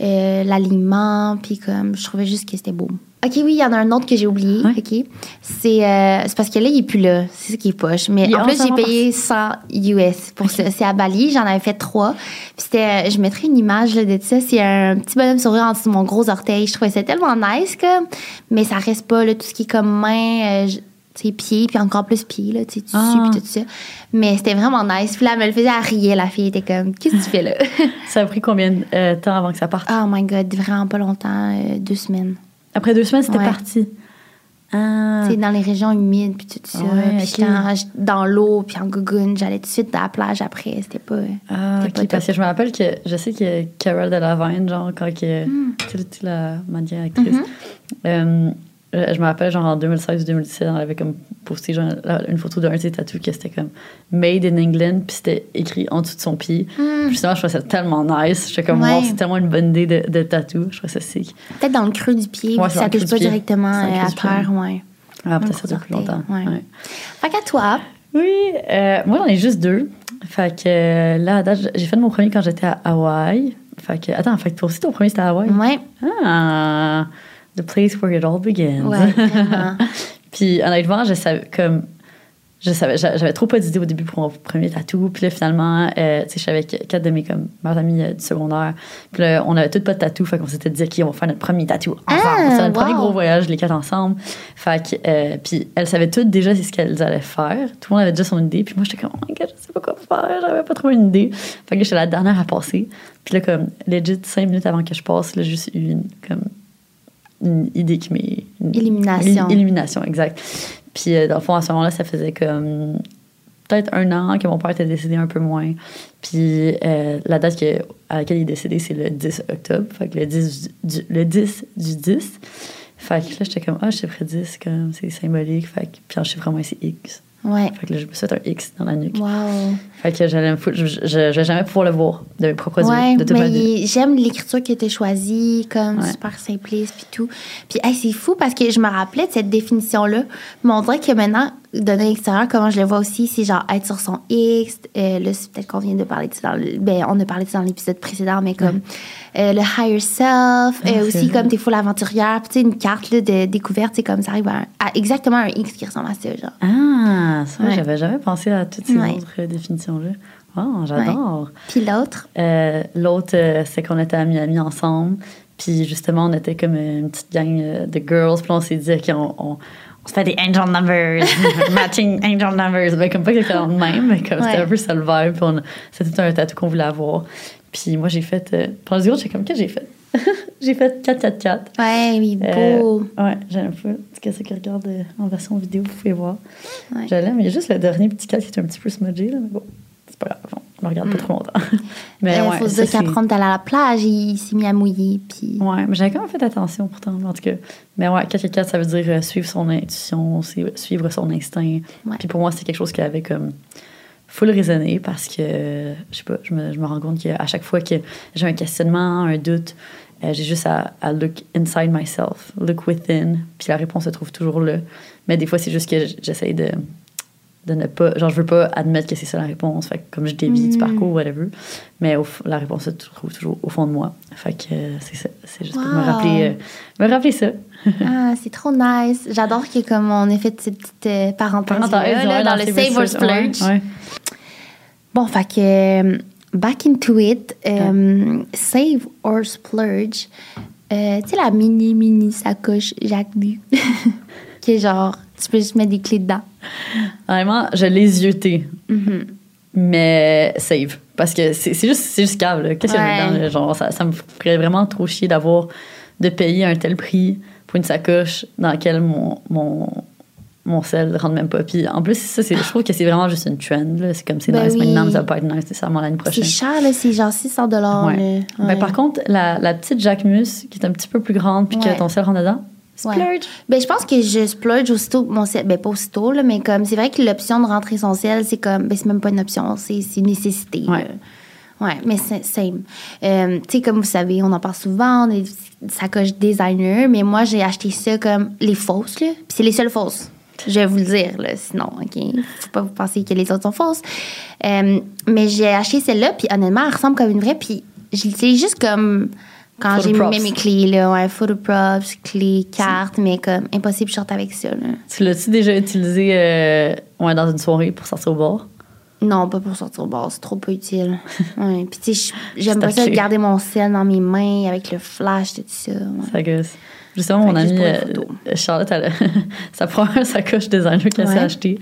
euh, l'alignement. Puis comme, je trouvais juste que c'était beau. OK, oui, il y en a un autre que j'ai oublié. Ouais. OK. C'est euh, c'est parce que là, il n'est plus là. C'est ça qui est poche. Mais Il en plus, j'ai payé 100 US pour ça. C'est à Bali. J'en avais fait trois. Puis c'était, euh, je mettrai une image là, de ça. C'est un petit bonhomme sourire en dessous de mon gros orteil. Je trouvais ça tellement nice, comme. Mais ça reste pas, là, tout ce qui est comme main, euh, je- tu sais, pied, puis encore plus pied, là, tu sais, Ah. puis tout ça. Mais c'était vraiment nice. Puis là, elle me le faisait à rire, la fille était comme, qu'est-ce que tu fais là? Ça a pris combien de euh, temps avant que ça parte? oh my god, vraiment pas longtemps, euh, deux semaines. Après deux semaines, c'était Ouais. parti. Ah. C'est dans les régions humides, puis tout ça. Ouais, puis ok. j'étais en- j- dans l'eau, puis en gougoune. J'allais tout de suite à la plage après. C'était pas. Ah, C'était pas ok, parce que je me rappelle que je sais que Carol de Laverne, genre, quand que, tu sais, la manière actrice, Mhm. euh, je me rappelle, genre, en 2016 ou 2017, elle avait comme posté genre, une photo d'un de ses tatous que c'était comme Made in England, puis c'était écrit en dessous de son pied. Puis Justement, je trouvais ça tellement nice. J'étais comme, Ouais. wow, c'est tellement une bonne idée de, de tatou. Je trouvais ça sick. Peut-être dans le creux du pied, Ouais, ça touche pas pied. directement euh, à terre, ouais. Ah, peut-être ça dure plus longtemps. ouais. Ouais. Fait qu'à toi, Oui, euh, moi j'en ai juste deux. Fait que euh, là, à date, j'ai fait mon premier quand j'étais à Hawaï. Fait que, attends, fait que toi aussi ton premier c'était à Hawaï? ouais, Ah, the place where it all begins. ouais, vraiment. Puis honnêtement, je savais comme. Je savais, j'a- j'avais trop pas d'idées au début pour mon premier tatou. Puis là, finalement, euh, tu sais, je savais que quatre de mes comme, meilleurs amis euh, du secondaire. Puis là, on avait toutes pas de tatou. Fait qu'on s'était dit, OK, on va faire notre premier tatou ensemble. Ah, C'était notre premier wow. gros voyage, les quatre ensemble. Fait que, euh, puis elles savaient toutes déjà c'est ce qu'elles allaient faire. Tout le monde avait déjà son idée. Puis moi, j'étais comme, oh my god, je sais pas quoi faire. J'avais pas trouvé une idée. Fait que j'étais la dernière à passer. Puis là, comme, legit, cinq minutes avant que je passe, là, j'ai juste eu une, comme, une idée qui m'est. une- Illumination. Illumination, exact. Puis, euh, dans le fond, à ce moment-là, ça faisait comme peut-être un an que mon père était décédé un peu moins. Puis, euh, la date que- à laquelle il est décédé, c'est le 10 octobre. Fait que le 10 du, le 10, du 10. Fait que là, j'étais comme, ah, chiffre 10, comme, c'est symbolique. Fait que, puis en chiffre moins, c'est X. Ouais. Fait que là, je me suis fait un X dans la nuque. Wow. Fait que j'allais me foutre, je, je, je vais jamais pouvoir le voir de mes propres Ouais, yeux, de toute ma vie. j'aime l'écriture qui était choisie, comme Ouais. super simpliste puis tout. Puis hey, c'est fou parce que je me rappelais de cette définition-là, mais on dirait que maintenant, de l'extérieur, comment je le vois aussi, c'est genre être sur son X. euh, là, c'est peut-être qu'on vient de parler de ça dans le, ben, on a parlé de ça dans l'épisode précédent, mais comme euh, le higher self, Ah, euh, aussi vrai. comme t'es full aventurière, tu sais, une carte là, de découverte, c'est comme ça arrive à, un- à exactement un X qui ressemble à ça, genre. Ah, ça, Ouais. j'avais jamais pensé à toutes ces autres définitions-là. Oh, j'adore. Puis l'autre, L'autre, c'est qu'on était à Miami ensemble. Puis justement, on était comme une petite gang de girls. Puis on s'est dit, OK, on, on, on se fait des angel numbers, matching angel numbers. Ben, comme pas exactement le même, mais comme c'était un peu ça le vibe. C'était tout un tatou qu'on voulait avoir. Puis moi, j'ai fait. Euh, pendant le secondes, j'étais comme, qu'est-ce que j'ai fait? j'ai fait 4-4-4. ouais, oui, beau. Euh, ouais, j'aime pas. C'est ce que regarde euh, en version vidéo, vous pouvez voir. Ouais. Je l'aime. Il y a juste le dernier petit 4 qui est un petit peu smudgé, là, mais bon, c'est pas grave. On le regarde pas trop longtemps. mais Il ouais, Mm. Faut se dire qu'après, allé à la plage, il, s'est mis à mouiller, puis... Ouais, mais j'avais quand même fait attention pourtant, en tout cas. Mais ouais, 4 4 ça veut dire euh, suivre son intuition, suivre son instinct. Ouais. Puis pour moi, c'est quelque chose qui avait comme full résonné parce que, je sais pas, je me, je me rends compte qu'à chaque fois que j'ai un questionnement, un doute, euh, j'ai juste à, à look inside myself, look within, puis la réponse se trouve toujours là. Mais des fois, c'est juste que j'essaye de, de ne pas. Genre, je veux pas admettre que c'est ça la réponse. Fait que comme je dévie du Mm. parcours, whatever. Mais au la réponse se trouve toujours au fond de moi. Fait que euh, c'est ça. C'est juste pour me Wow. rappeler, euh, me rappeler ça. Ah, c'est trop nice. J'adore que comme on ait fait cette petite euh, parenthèse, Parenthèse, là, ouais, dans le ces Save or messages, ouais, Splurge. ouais. Bon, fait que euh, back into it, euh, Save or Splurge, euh, tu sais la mini mini sacoche Jacques Bu, qui est genre tu peux juste mettre des clés dedans. Honnêtement, je l'ai zioté. Mhm. Mais save. Parce que c'est c'est juste, c'est juste cave. Qu'est-ce qu'il y a dedans? Genre, ça, ça me ferait vraiment trop chier d'avoir de payer un tel prix pour une sacoche dans laquelle mon, mon, mon sel ne rentre même pas. Puis en plus, ça, c'est- je trouve que c'est vraiment juste une trend. là. C'est comme c'est Ben nice oui. maintenant, mais ça va pas être nice nécessairement l'année C'est prochaine. cher là, c'est genre 600 dollars. Ouais. Ben, par contre, la, la petite Jacquemus, qui est un petit peu plus grande, puis Ouais. que ton sel rentre dedans, Ouais. Ben, je pense que je splurge aussitôt mon ciel. Ben, pas aussitôt, là, mais comme, c'est vrai que l'option de rentrer son ciel, c'est comme, ben, c'est même pas une option, c'est une nécessité. Ouais. Ouais, mais c'est same. Euh, tu sais, comme vous savez, on en parle souvent, on a des sacoches designer, mais moi, j'ai acheté ça comme les fausses, là. Puis c'est les seules fausses. Je vais vous le dire, là, sinon, OK? Faut pas vous penser que les autres sont fausses. Euh, mais j'ai acheté celle-là, puis honnêtement, elle ressemble comme une vraie, puis je l'utilise juste comme quand j'ai mis mes clés, là, ouais, photo props, clés, cartes, mais comme impossible, je sorte avec ça, là. Tu l'as-tu déjà utilisé euh, ouais, dans une soirée pour sortir au bord? Non, pas pour sortir au bar, c'est trop peu utile. ouais. Puis, tu sais, j'aime pas ça de garder mon sel dans mes mains avec le flash, tout ça. ouais. Ça gosse. Justement, mon amie euh. Charlotte, elle a sa première sacoche designer qu'elle s'est achetée.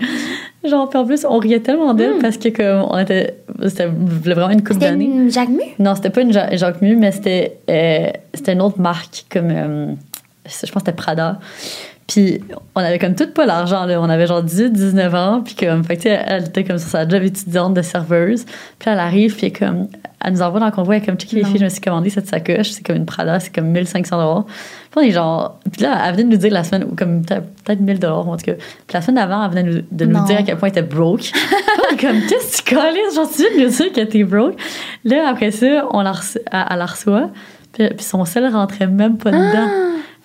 Genre, puis en plus, on riait tellement d'elle parce que comme on était, c'était vraiment une coupe Hmm. C'était d'années. une? Non, c'était pas une Ja- Jacques Mu, mais c'était euh, c'était une autre marque comme euh, je pense que c'était Prada. Puis on avait comme tout pas l'argent, là. On avait genre 18, 19 ans. Puis comme, fait que, tu sais, elle était comme sur sa job étudiante de serveuse. Puis elle arrive, puis comme, elle nous envoie dans le convoi, elle est comme, check les Non. filles, je me suis commandé cette sacoche. C'est comme une Prada, c'est comme 1500 dollars. Puis on est genre, puis là, elle venait de nous dire la semaine, ou comme peut-être peut-être 1000 dollars, en tout cas. Puis la semaine d'avant, elle venait de nous Non. dire à quel point elle était broke. Puis on est comme, qu'est-ce que tu colles? Genre, tu viens de nous dire que t'es broke. Là, après ça, on la reço- elle, elle la reçoit. Puis, puis son sel rentrait même pas dedans.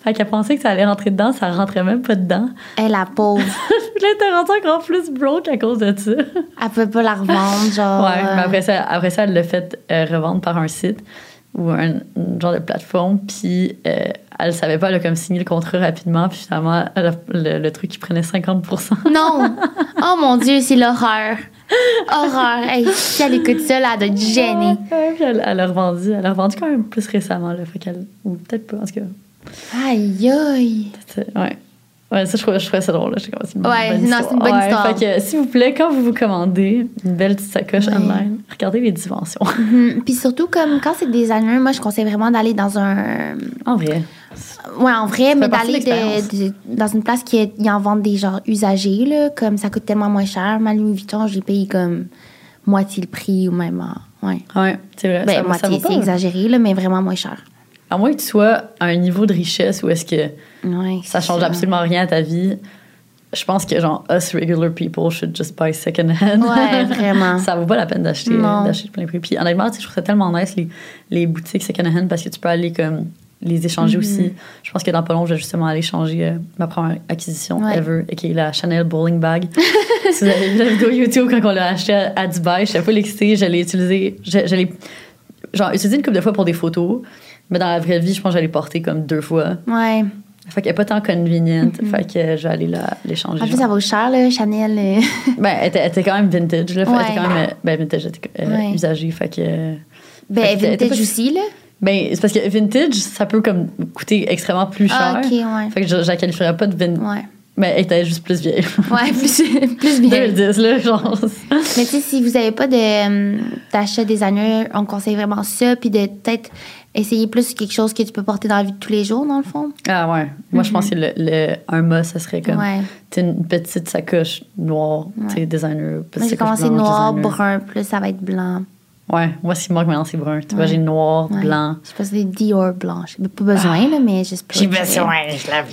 Fait qu'elle pensait que ça allait rentrer dedans, ça rentrait même pas dedans. Elle, la pauvre, Puis là, t'es rendu encore plus broke à cause de ça. elle peut pas la revendre, genre. Ouais, mais euh, après ça, après ça elle l'a fait euh, revendre par un site ou un, un genre de plateforme. Puis euh, elle savait pas, elle a comme signé le contrat rapidement. Puis finalement, elle a- le, le truc, il prenait 50% Non! Oh mon Dieu, c'est l'horreur. Horreur. Hey, si elle écoute ça, là, elle doit être gênée. Ouais, puis elle, elle a revendu. Elle a revendu quand même plus récemment. Là, fait qu'elle, ou peut-être pas, en tout cas. Aïe, aïe. Ouais. Ouais, ça, je trouvais, je trouvais ça drôle. Là. J'étais comme, c'est une Ouais, bonne non, c'est une bonne Ouais, histoire. Fait que, s'il vous plaît, quand vous vous commandez une belle petite sacoche Ouais. online, regardez les dimensions. Mhm. Puis surtout, comme quand c'est des designers, moi, je conseille vraiment d'aller dans un. en vrai. Ouais, en vrai, mais d'aller de de- dans une place qui est- ils en vendent des genres usagés, là, comme ça coûte tellement moins cher. Ma Louis Vuitton, j'ai payé comme moitié le prix ou même. Ouais. Ouais, c'est vrai. Ben, ça, ça vaut pas. c'est exagéré, là, mais vraiment moins cher. À moins que tu sois à un niveau de richesse où est-ce que Ouais, ça change absolument rien à ta vie, je pense que genre us regular people should just buy second hand. Ouais, vraiment. ça vaut pas la peine d'acheter d'acheter plein prix. Puis honnêtement, je trouve ça tellement nice les, les boutiques second hand parce que tu peux aller comme les échanger Mhm. aussi. Je pense que dans pas long, je vais justement aller changer euh, ma première acquisition Ouais. ever, qui est la Chanel bowling bag. si vous avez vu la vidéo YouTube quand on l'a acheté à, à Dubaï, je suis pas l'excité, je l'ai utilisé, je, je l'ai genre utilisé une couple de fois pour des photos, mais dans la vraie vie, je pense que je l'ai porté comme deux fois. Ouais. Fait qu'elle est pas tant convenient. Fait que je vais aller l'échanger. En plus, ça vaut cher, là, Chanel. euh. Ben, elle était, elle était quand même vintage. Là, Ouais. Elle était quand même. euh, Ben, vintage, elle était euh, Ouais. usagée. Fait que. Ben, Fait vintage pas- aussi, là. Ben, c'est parce que vintage, ça peut comme coûter extrêmement plus cher. Ah, ok, ouais. Fait que je, je la qualifierais pas de vintage. Ouais. Mais elle était juste plus vieille. Ouais, plus, plus bien. 2010, là, genre. Mais tu sais, si vous n'avez pas de, euh, d'achat designer, on conseille vraiment ça, puis de peut-être essayer plus quelque chose que tu peux porter dans la vie de tous les jours, dans le fond. Ah ouais. Moi, je pense que le, le- un must, ça serait comme. Ouais. une petite sacoche noire, tu sais, designer. Moi, j'ai commencé blanche, noir, designer. brun, plus ça va être blanc. Ouais, moi, ce qui me manque maintenant, c'est brun. Tu vois, Ouais. j'ai noir, Ouais. blanc. Je pense que c'est Dior blanche. Pas besoin, là, mais juste pour. je la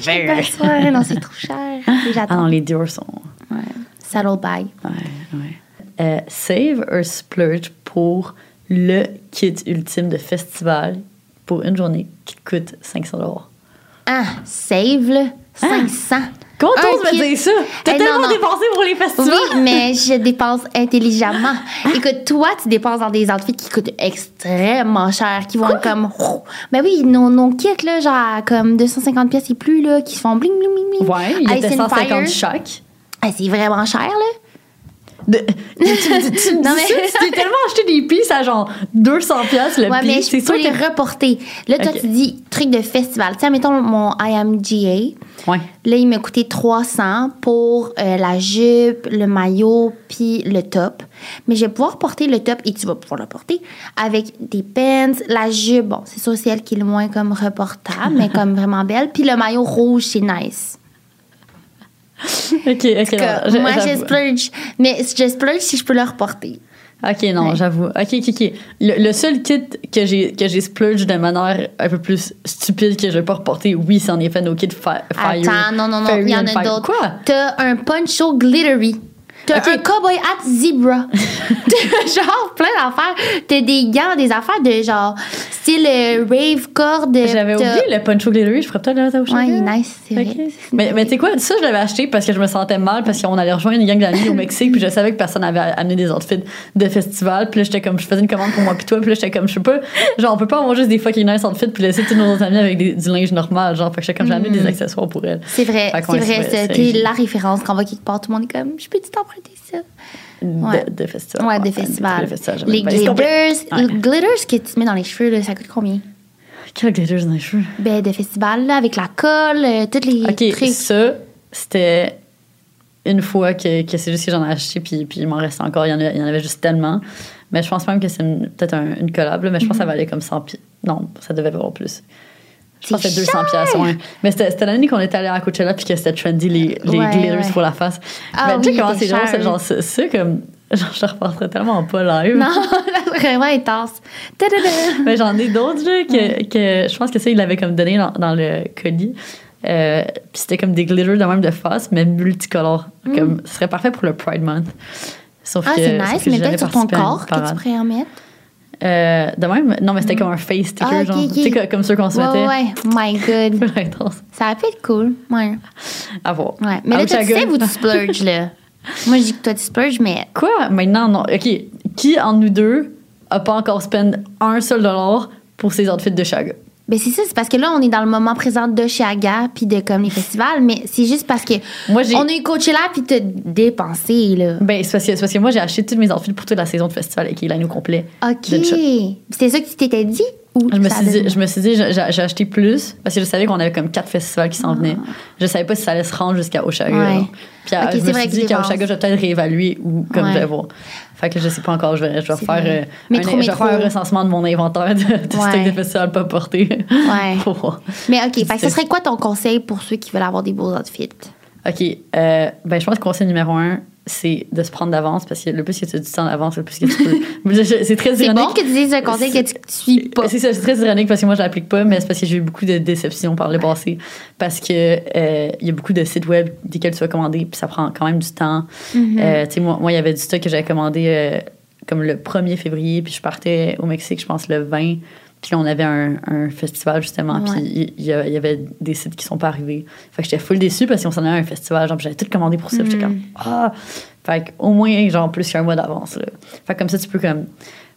J'ai besoin. Non, c'est trop cher. Ah non, les Dior sont. Ouais. Saddle bag. Ouais, ouais. Euh, save or splurge pour le kit ultime de festival pour une journée qui te coûte 500 dollars. Ah, save, là. 500. Comment t'oses me dire ça? T'as Eh, tellement non. dépensé pour les festivals! Oui, mais je dépense intelligemment. Écoute, toi, tu dépenses dans des outfits qui coûtent extrêmement cher, qui vont comme. Ben oui, nos, nos kits, là, genre comme 250 pièces et plus, là, qui se font bling, bling, bling, bling. Ouais, il and 150 Fire. chaque. Ah, c'est vraiment cher, là. De- tu, tu- tu Non, dis mais- tu t'es tellement acheté des pieces à genre 200 pièces le Ouais, mais piece. je peux les que... reporter. Là, toi, tu dis truc de festival. Tu sais, mettons mon IMGA. Ouais. Là, il m'a coûté 300 pour euh, la jupe, le maillot, puis le top. Mais je vais pouvoir porter le top, et tu vas pouvoir le porter, avec des pants, la jupe. Bon, c'est sûr, c'est elle qui est le moins comme reportable, mais comme vraiment belle. Puis le maillot rouge, c'est nice. Ok, ok. Non, moi, je splurge. Mais je splurge si je peux le reporter. Ok, non, Ouais. j'avoue. Ok, ok, ok. Le, le seul kit que j'ai que j'ai splurge de manière un peu plus stupide que je vais pas reporter, oui, c'est en effet nos kits fi- Fire. Attends, non, non, non, il y en a d'autres. Quoi? T'as un poncho glittery. T'as un cowboy hat zebra. Genre plein d'affaires. T'as des gants, des affaires de genre style euh, rave corde. J'avais T'as- oublié le Poncho Glittery, je ferais peut-être au Ouais, il est nice, vrai. Mais, mais tu sais quoi, ça, je l'avais acheté parce que je me sentais mal, parce qu'on allait rejoindre une gang d'amis au Mexique, puis je savais que personne n'avait amené des outfits de festival. Puis là, j'étais comme, je faisais une commande pour moi, puis toi, puis là, j'étais comme, je sais pas, genre, on peut pas avoir juste des fucking nice outfits, puis laisser tous nos autres amis avec des- du linge normal, genre, fait que j'étais comme, j'ai amené des accessoires pour elle. C'est vrai, c'est vrai. c'est- T'es la référence quand on va quelque part. Tout le monde est comme, je peux-tu t'emprunter ça? Ouais. De, de festival. Ouais, des de festivals. festivals, les glitters, Ouais. les glitters que tu mets dans les cheveux, là, ça coûte combien? Quel glitters dans les cheveux? Ben, de festival, là, avec la colle, euh, tous les Ok, trucs. ça, c'était une fois que, que c'est juste que j'en ai acheté, puis, puis il m'en restait encore. Il y, en a- il y en avait juste tellement. Mais je pense même que c'est peut-être un- une collab, là, mais je pense que ça valait comme 100 pieds. Non, ça devait valoir plus. Je pense que C'est c'était 200 cher. pièces, ouais. Mais c'était l'année qu'on était allé à Coachella puis que c'était trendy les, les Ouais, glitters ouais. pour la face. Ah mais tu sais comment c'est cher. c'est genre c'est comme genre je tellement pas live. Non, vraiment intense. Mais j'en ai d'autres là, que, que je pense que ça il l'avait comme donné dans, dans le colis. Euh, puis c'était comme des glitters de même de face mais multicolores. Comme ce serait parfait pour le Pride Month. Sauf. Ah, que, c'est nice. Mais peut-être sur ton corps que tu pourrais en mettre. Euh, de même, non mais c'était comme un face sticker Ah, genre, tu sais comme ceux qu'on se mettait. ouais. My God. Ça aurait pu être cool. Ouais. À voir. Ouais. Mais À là, toi, tu sais, vous, tu splurges, là. Moi, je dis que toi, tu splurges, mais Quoi? Maintenant, non. OK. Qui, en nous deux, a pas encore spend un seul dollar pour ses outfits de Chaga? Ben c'est ça, c'est parce que là, on est dans le moment présent de Chiaga puis de comme les festivals, mais c'est juste parce que Moi, j'ai. on a eu Coachella puis t'as dépensé, là. Ben, c'est parce, que, c'est parce que moi, j'ai acheté tous mes outfits pour toute la saison de festival et qui est l'année au complet. OK. C'était ça que tu t'étais dit? Je me, suis dit, je me suis dit, j'ai acheté plus parce que je savais qu'on avait comme quatre festivals qui s'en venaient. Je savais pas si ça allait se rendre jusqu'à Oshaga. Ah. Ouais. Puis euh, je me suis dit qu'à. Oshaga, je vais peut-être réévaluer ou comme Ouais. je vais voir. Fait que je sais pas encore, je vais, je vais C'est faire, euh, Métro, un, je vais métro. faire un recensement de mon inventaire de, de stock Ouais. de festivals pas portés. Ouais. Pour voir. Mais OK, fait que ce serait quoi ton conseil pour ceux qui veulent avoir des beaux outfits? OK. euh, ben, je pense que le conseil numéro un, c'est de se prendre d'avance parce que le plus que tu as du temps d'avance, le plus que tu peux. C'est très C'est ironique. bon que tu dises un conseil que tu suis pas. C'est ça, c'est très ironique parce que moi, je l'applique pas, mais c'est parce que j'ai eu beaucoup de déceptions par le passé. Parce que euh, il y a beaucoup de sites web desquels tu vas commander, puis ça prend quand même du temps. Mhm. Euh, tu sais, moi, moi, il y avait du stock que j'avais commandé euh, comme le 1er février, puis je partais au Mexique, je pense, le 20. Puis là, on avait un, un festival, justement, Ouais. puis il y, avait des sites qui sont pas arrivés. Fait que j'étais full déçue parce qu'on s'en allait à un festival, genre, j'avais tout commandé pour ça. J'étais Mhm. comme, ah! Fait qu'au moins, genre, plus qu'un mois d'avance, là. Fait que comme ça, tu peux, comme,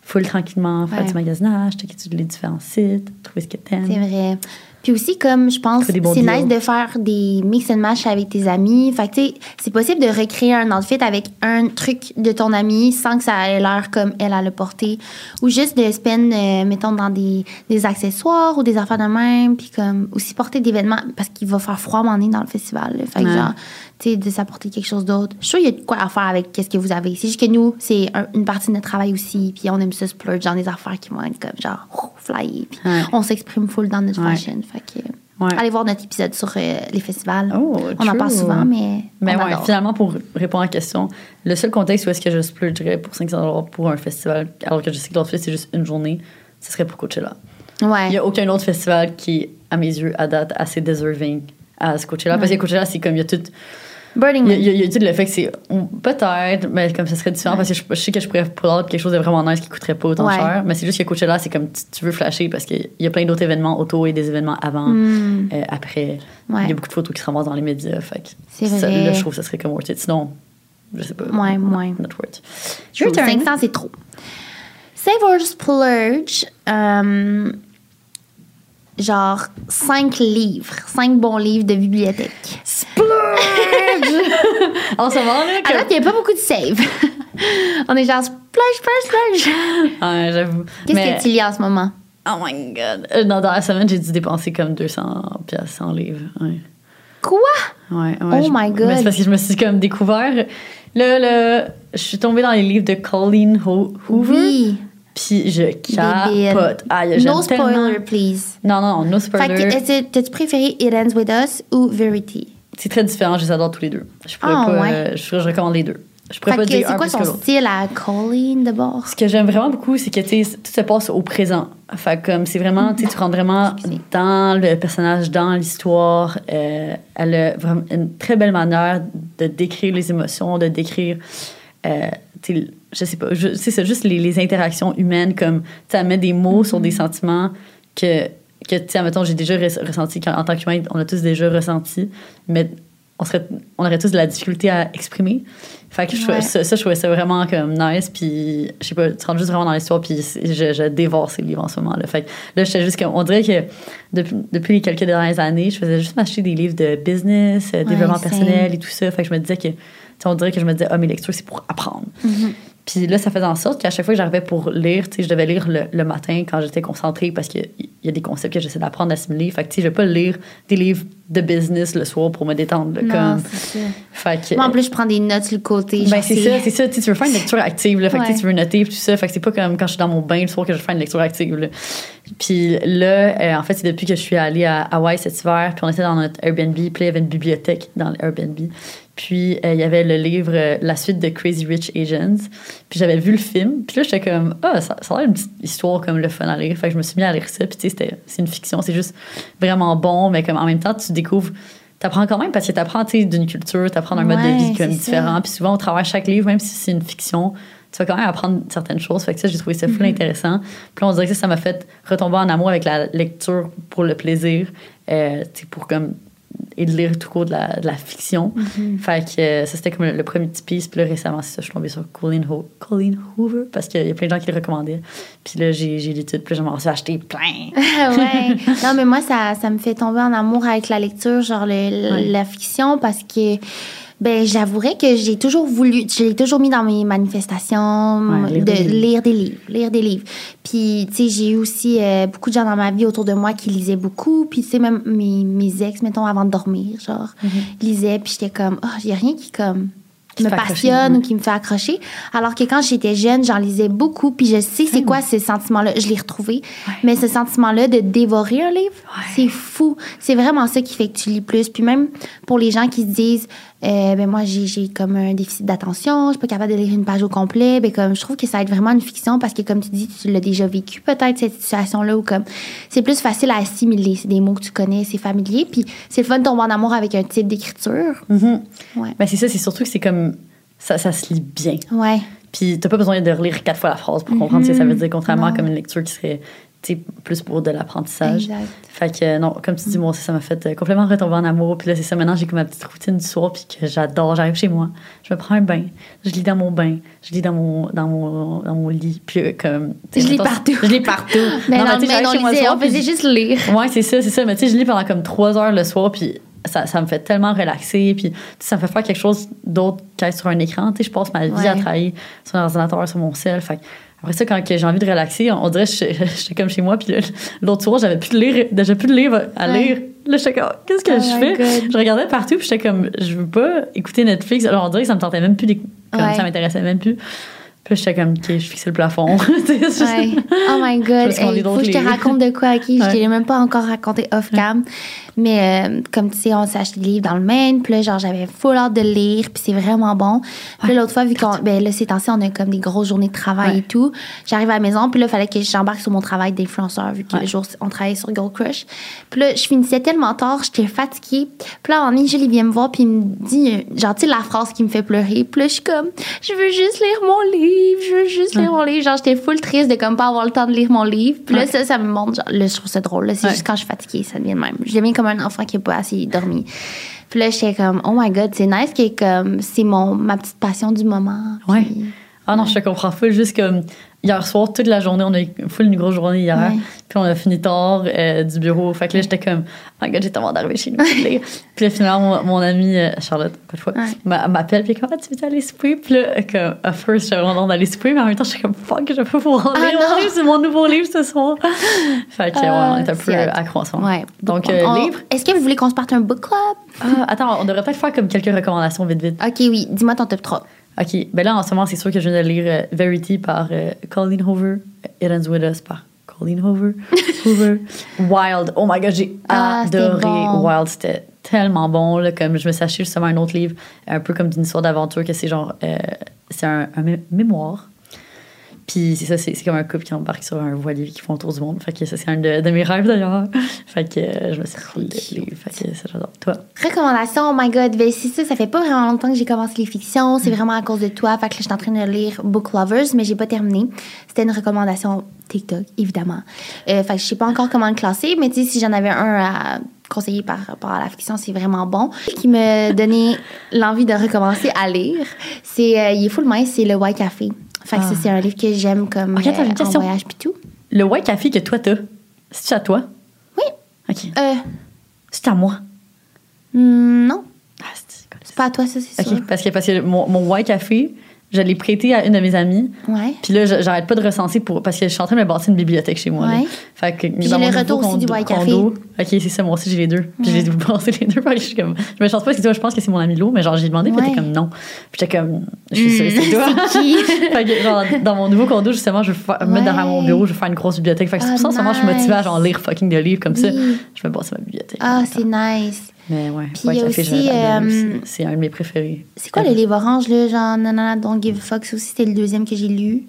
full tranquillement faire Ouais. du magasinage, checker tous les différents sites, trouver ce que t'aimes. C'est vrai. Puis aussi, comme je pense, c'est nice de faire des mix and match avec tes amis. Fait que, tu sais, c'est possible de recréer un outfit avec un truc de ton ami sans que ça ait l'air comme elle a le porté. Ou juste de spend, euh, mettons, dans des, des accessoires ou des affaires de même. Puis comme aussi porter des vêtements parce qu'il va faire froid donné dans le festival. là. Fait que Ouais. genre, tu sais, de s'apporter quelque chose d'autre. Je suis qu'il y a de quoi à faire avec qu'est-ce que vous avez. C'est juste que nous, c'est un- une partie de notre travail aussi. Puis on aime ça splurge dans des affaires qui vont être comme genre, flyer. Puis Ouais. on s'exprime full dans notre Ouais. fashion. Fait que, Ouais. allez voir notre épisode sur euh, les festivals. Oh, on en parle souvent, mais. Mais on ouais, adore. finalement, pour répondre à la question, le seul contexte où est-ce que je splurgerais pour 500 pour un festival, alors que je sais que l'autre fait, c'est juste une journée, ce serait pour Coachella. Ouais. Il n'y a aucun autre festival qui, à mes yeux, à date, assez deserving à ce Coachella. Parce que Coachella, c'est comme, il y a tout. Burning Il y a, Man. il y a- il y a tout le fait que c'est. Peut-être, mais comme ça serait différent, parce que je, je sais que je pourrais out quelque chose de vraiment nice qui coûterait pas autant Ouais. cher. Mais c'est juste que Coachella, c'est comme tu, tu veux flasher parce qu'il y a plein d'autres événements auto et des événements avant, Hmm. euh, après. Ouais. Il y a beaucoup de photos qui se ramassent dans les médias. Fait que C'est ça, vrai. Là, je trouve que ça serait comme worth it. Sinon, je sais pas. Ouais, ouais. Not worth. Je trouve 500, c'est trop. Save or splurge. Genre 5 livres. 5 bons livres de bibliothèque. Splurge! en ce moment, là, comme- date, il n'y a pas beaucoup de save. on est genre splurge, splurge, splurge. Ouais, j'avoue. Qu'est-ce Mais- que tu lis en ce moment? Oh my god. Euh, non, dans la semaine, j'ai dû dépenser comme 200 pièces en livres. Ouais. Quoi? Ouais, ouais, Oh je- my God. Mais c'est parce que je me suis comme découvert. Là, là, je suis tombée dans les livres de Colleen Ho- Hoover. Oui. Puis je capote. J'aime No tellement- spoiler, please. Non, non, no Fait spoiler. est-ce que t'as-tu préféré It Ends With Us ou Verity? C'est très différent, je les adore tous les deux. Je pourrais Ah, pas. ouais. euh, je, je recommande les deux. Je pourrais Fait pas que dire c'est quoi plus son style à Colleen de bord? Ce que j'aime vraiment beaucoup, c'est que tout se passe au présent. Fait comme c'est vraiment, tu rentres vraiment dans le personnage, dans l'histoire. Euh, elle a vraiment une très belle manière de décrire les émotions, de décrire, euh, je sais pas, c'est juste les, les interactions humaines, comme, tu sais, elle met des mots sur des sentiments que, que tu sais, admettons, j'ai déjà res- ressenti, en tant qu'humain, on a tous déjà ressenti, mais on, serait, on aurait tous de la difficulté à exprimer. Fait que je trouvais Ouais. ça, ça, je trouvais ça vraiment comme nice. Puis, je sais pas, tu rentres juste vraiment dans l'histoire. Puis, je, je dévore ces livres en ce moment. Là. Fait que là, j'étais juste comme. On dirait que depuis, depuis les quelques dernières années, je faisais juste m'acheter des livres de business, euh, développement personnel et tout ça. Fait que je me disais que. On dirait que je me disais, ah, mes lectures, c'est pour apprendre. Mm-hmm. Puis là, ça faisait en sorte qu'à chaque fois que j'arrivais pour lire, tu sais, je devais lire le, le matin quand j'étais concentrée parce qu'il y a des concepts que j'essaie d'apprendre, d'assimiler. Fait que, tu sais, je vais pas lire des livres de business le soir pour me détendre. là, Non, comme, ça. fait que, Moi, en plus, je prends des notes sur le côté. ben, c'est ça, c'est ça. Tu veux faire une lecture active, là. Fait que, tu Ouais. veux noter, tout ça. Fait que c'est pas comme quand je suis dans mon bain le soir que je fais une lecture active, là. Puis là, euh, en fait, c'est depuis que je suis allée à Hawaï cet hiver, puis on était dans notre Airbnb, puis il y avait une bibliothèque dans l'Airbnb. Puis euh, il y avait le livre euh, La suite de Crazy Rich Asians. Puis j'avais vu le film, puis là, j'étais comme, ah, ça, ça a l'air une petite histoire comme le fun à lire. Fait que je me suis mis à lire ça, puis tu sais, c'est une fiction, c'est juste vraiment bon, mais comme en même temps, tu découvres. T'apprends quand même parce que t'apprends d'une culture, t'apprends d'un mode de vie comme différent. ça. Puis souvent, au travers de chaque livre, même si c'est une fiction, tu vas quand même apprendre certaines choses. Fait que ça, j'ai trouvé ça full intéressant. Puis là, on dirait que ça, m'a fait retomber en amour avec la lecture pour le plaisir, euh, tu sais, pour comme et de lire tout court de la, de la fiction. Fait que euh, ça, c'était comme le, le premier petit piece. Puis là, récemment, c'est ça, je suis tombée sur Colleen, Ho- Colleen Hoover parce qu'il y a plein de gens qui le recommandaient. Puis là, j'ai j'ai l'étude, puis là, j'en ai acheté plein. ouais. Non, mais moi, ça, ça me fait tomber en amour avec la lecture, genre le- Ouais. la fiction, parce que, ben, j'avouerais que j'ai toujours voulu, je l'ai toujours mis dans mes manifestations, Ouais, lire de des livres. lire des livres, lire des livres. Puis, tu sais, j'ai eu aussi euh, beaucoup de gens dans ma vie autour de moi qui lisaient beaucoup. Puis, tu sais, même mes, mes ex, mettons, avant de dormir, genre, lisaient. Puis, j'étais comme, oh, il a rien qui, comme, Qui me accrocher, passionne ou qui me fait accrocher. Alors que quand j'étais jeune, j'en lisais beaucoup. Puis, je sais c'est quoi ce sentiment-là. Je l'ai retrouvé. Mais ce sentiment-là de dévorer un livre, c'est fou. C'est vraiment ça qui fait que tu lis plus. Puis même pour les gens qui se disent, euh, ben moi, j'ai j'ai comme un déficit d'attention, je suis pas capable de lire une page au complet, ben comme je trouve que ça va être vraiment une fiction parce que comme tu dis, tu l'as déjà vécu peut-être cette situation-là ou comme c'est plus facile à assimiler. C'est des mots que tu connais, c'est familier. Puis c'est le fun de tomber en amour avec un type d'écriture. Mhm. Ouais. Ben, c'est ça, c'est surtout que c'est comme. Ça, ça se lit bien. Ouais. Puis t'as pas besoin de relire quatre fois la phrase pour comprendre ce que ça veut dire, contrairement Non. à comme une lecture qui serait plus pour de l'apprentissage. Fait que non, comme tu dis, moi aussi, ça m'a fait euh, complètement retomber en amour. Puis là, c'est ça, maintenant, j'ai comme ma petite routine du soir, puis que j'adore. J'arrive chez moi, je me prends un bain, je lis dans mon bain, je lis dans mon, dans mon, dans mon lit. Puis euh, comme. Je lis partout. Je lis partout. Mais Non, dans mais on lisait, soir, faisait juste lire. Ouais, c'est ça, c'est ça. Mais tu sais, je lis pendant comme trois heures le soir, puis ça, ça me fait tellement relaxer, puis ça me fait faire quelque chose d'autre qu'être sur un écran. Tu sais, je passe ma vie Ouais. à travailler sur un ordinateur, sur mon cell. Fait après ça, quand j'ai envie de relaxer, on dirait que je- j'étais comme chez moi, puis l'autre soir, j'avais plus de lire, j'avais plus de livre à Ouais. lire. Là, j'étais comme, qu'est-ce que Oh je fais? God. Je regardais partout, puis j'étais comme, je veux pas écouter Netflix. Alors, on dirait que ça me tentait même plus comme Ouais. ça m'intéressait même plus. Puis j'étais comme, ok, je fixais le plafond. Ouais. Oh my God. Il faut que je te raconte de quoi, OK? Je l'ai même pas encore raconté off-cam. Mais euh, comme tu sais, on s'est acheté des livres dans le Maine. Puis là, genre, j'avais full hâte de lire. Puis c'est vraiment bon. Puis là, l'autre fois, vu qu'on... Ben là, ces temps-ci, on a comme des grosses journées de travail Ouais. et tout. J'arrive à la maison. Puis là, il fallait que j'embarque sur mon travail d'influenceur, vu que Ouais. le jour, on travaillait sur Gold Crush. Puis là, je finissais tellement tard, j'étais fatiguée. Puis là, donné, Julie vient me voir. Puis il me dit, genre, tu sais, la phrase qui me fait pleurer. Puis là, je suis comme, je veux juste lire mon livre. Je veux juste lire mon livre. Genre, j'étais full triste de comme pas avoir le temps de lire mon livre. Puis là, Ouais. ça, ça me montre. Genre, là, je trouve ça drôle. C'est Ouais. juste quand je suis fatiguée, ça devient même. Je deviens comme un enfant qui n'a pas assez dormi. Puis là, j'étais comme, oh my God, c'est nice comme, c'est mon, ma petite passion du moment. Ouais. Puis- Ah non, je te comprends full. Juste comme hier soir, toute la journée, on a eu full une grosse journée hier. Ouais. Puis on a fini tard euh, du bureau. Fait que là, j'étais comme, oh my god, j'ai tellement d'arriver chez nous. puis là, finalement, mon, mon amie euh, Charlotte, pas de fois, Ouais. m'appelle. Puis comment tu veux aller souper? Puis là, comme, à first, j'avais vraiment d'aller souper. Mais en même temps, j'étais comme, fuck, je vais pas pouvoir Ah. C'est mon nouveau livre ce soir. fait que, ouais, on est un Ah, peu euh, accro ensemble. Ouais. Donc, On- euh, on- livre. Est-ce que vous voulez qu'on se parte un book club? Ah, attends, on devrait peut-être faire comme quelques recommandations vite, vite. OK, oui. Dis-moi ton top 3. OK. Ben là, en ce moment, c'est sûr que je viens de lire euh, Verity par euh, Colleen Hoover. It Ends With Us par Colleen Hoover. Hoover. Wild. Oh my God, j'ai Ah, adoré bon. Wild. C'était tellement bon. Là, comme je me suis acheté justement un autre livre, un peu comme d'une histoire d'aventure, que c'est genre... euh, c'est un, un mé- mémoire. Puis c'est ça, c'est comme un couple qui embarque sur un voilier qui font le tour du monde. Fait que ça, c'est un de, de mes rêves d'ailleurs. Fait que euh, je me suis le livre. Fait que ça, j'adore. Toi? Recommandation, oh my god, ben c'est ça, ça fait pas vraiment longtemps que j'ai commencé les fictions, c'est vraiment à cause de toi, fait que là, je suis en train de lire Book Lovers, mais j'ai pas terminé. C'était une recommandation TikTok, évidemment. Euh, fait que je sais pas encore comment le classer, mais tu sais, si j'en avais un à conseiller par rapport à la fiction, c'est vraiment bon. Ce qui me donnait l'envie de recommencer à lire, c'est, euh, il est full mince, c'est le White Café. Fait que ça, c'est un livre que j'aime comme euh, en voyage pis tout. Le White Café que toi, t'as, c'est-tu à toi? Oui. OK. Euh, C'est à moi. hmm, non, Ah, c'est c'est pas à toi, ça, c'est sûr. OK, parce que, parce que mon, mon White Café, Je l'ai prêté à une de mes amies. Ouais. Puis là, j'arrête pas de recenser pour, parce que je suis en train de me bâtir une bibliothèque chez moi. là. Ouais. Fait que j'ai dans le mon retour nouveau aussi du condo- White Café. Ok, c'est ça, moi aussi j'ai les deux. Puis j'ai bâti les deux. Je suis comme, je me chante pas que je pense que c'est mon ami Lou, mais genre j'ai demandé, puis Ouais. comme non. Puis j'étais comme, je suis sûre, c'est toi. C'est qui? fait que genre, dans mon nouveau condo, justement, je vais me mettre derrière mon bureau, je vais faire une grosse bibliothèque. Fait que c'est pour Ah, ça, en ce moment, je suis motivée à genre lire fucking des livres comme ça. Je vais bâtir ma bibliothèque. Ah, c'est nice. Mais ouais, Puis White il y a aussi, l'adore euh, c'est un de mes préférés. C'est quoi le livre orange, là? Genre, Nanana, Don't Give a Fuck. Aussi, c'était le deuxième que j'ai lu.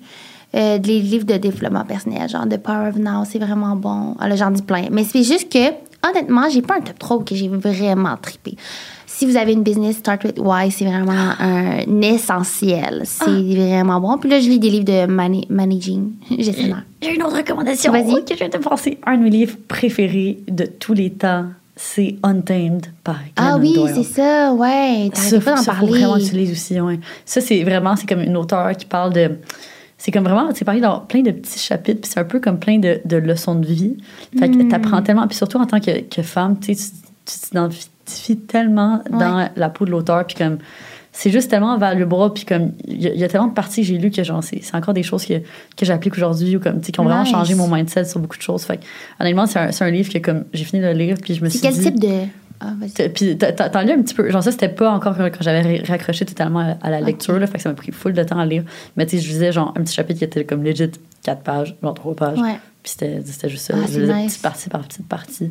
Euh, des livres de développement personnel, genre The Power of Now, c'est vraiment bon. Ah, là, j'en dis plein. Mais c'est juste que, honnêtement, j'ai pas un top 3 que j'ai vraiment trippé. Si vous avez une business, Start with Why, c'est vraiment un essentiel. C'est Ah. vraiment bon. Puis là, je lis des livres de managing, gestionnaire. J'ai une autre recommandation Vas-y. que je viens de penser. Un de mes livres préférés de tous les temps, c'est Untamed par Ah Glennon oui, Doyle. c'est ça, ouais. Ça, T'arrêtais pas d'en ça, faut parler. vraiment aussi, ouais. Ça, c'est vraiment, c'est comme une auteure qui parle de. C'est comme vraiment, c'est pareil dans plein de petits chapitres, puis c'est un peu comme plein de, de leçons de vie. Fait Hmm. que t'apprends tellement, puis surtout en tant que, que femme, tu sais, tu tu t'identifies tellement dans la peau de l'auteur, puis comme. C'est juste tellement valuable, puis comme. Il y, a- il y a tellement de parties que j'ai lues que, genre, c'est c'est encore des choses que, que j'applique aujourd'hui, ou comme, tu sais, qui ont vraiment changé mon mindset sur beaucoup de choses. Fait que, honnêtement, c'est un, c'est un livre que, comme, j'ai fini de le lire, puis je me suis C'est quel dit. type de. Ah, Puis t'en lu un petit peu. Genre ça, c'était pas encore quand j'avais raccroché totalement à, à la lecture. Là, fait que ça m'a pris full de temps à lire. Mais tu sais, je lisais genre un petit chapitre qui était comme legit 4 pages, genre 3 pages. Ouais. Puis c'était c'était juste ça. Ah, je lisais nice. petite partie par petite partie.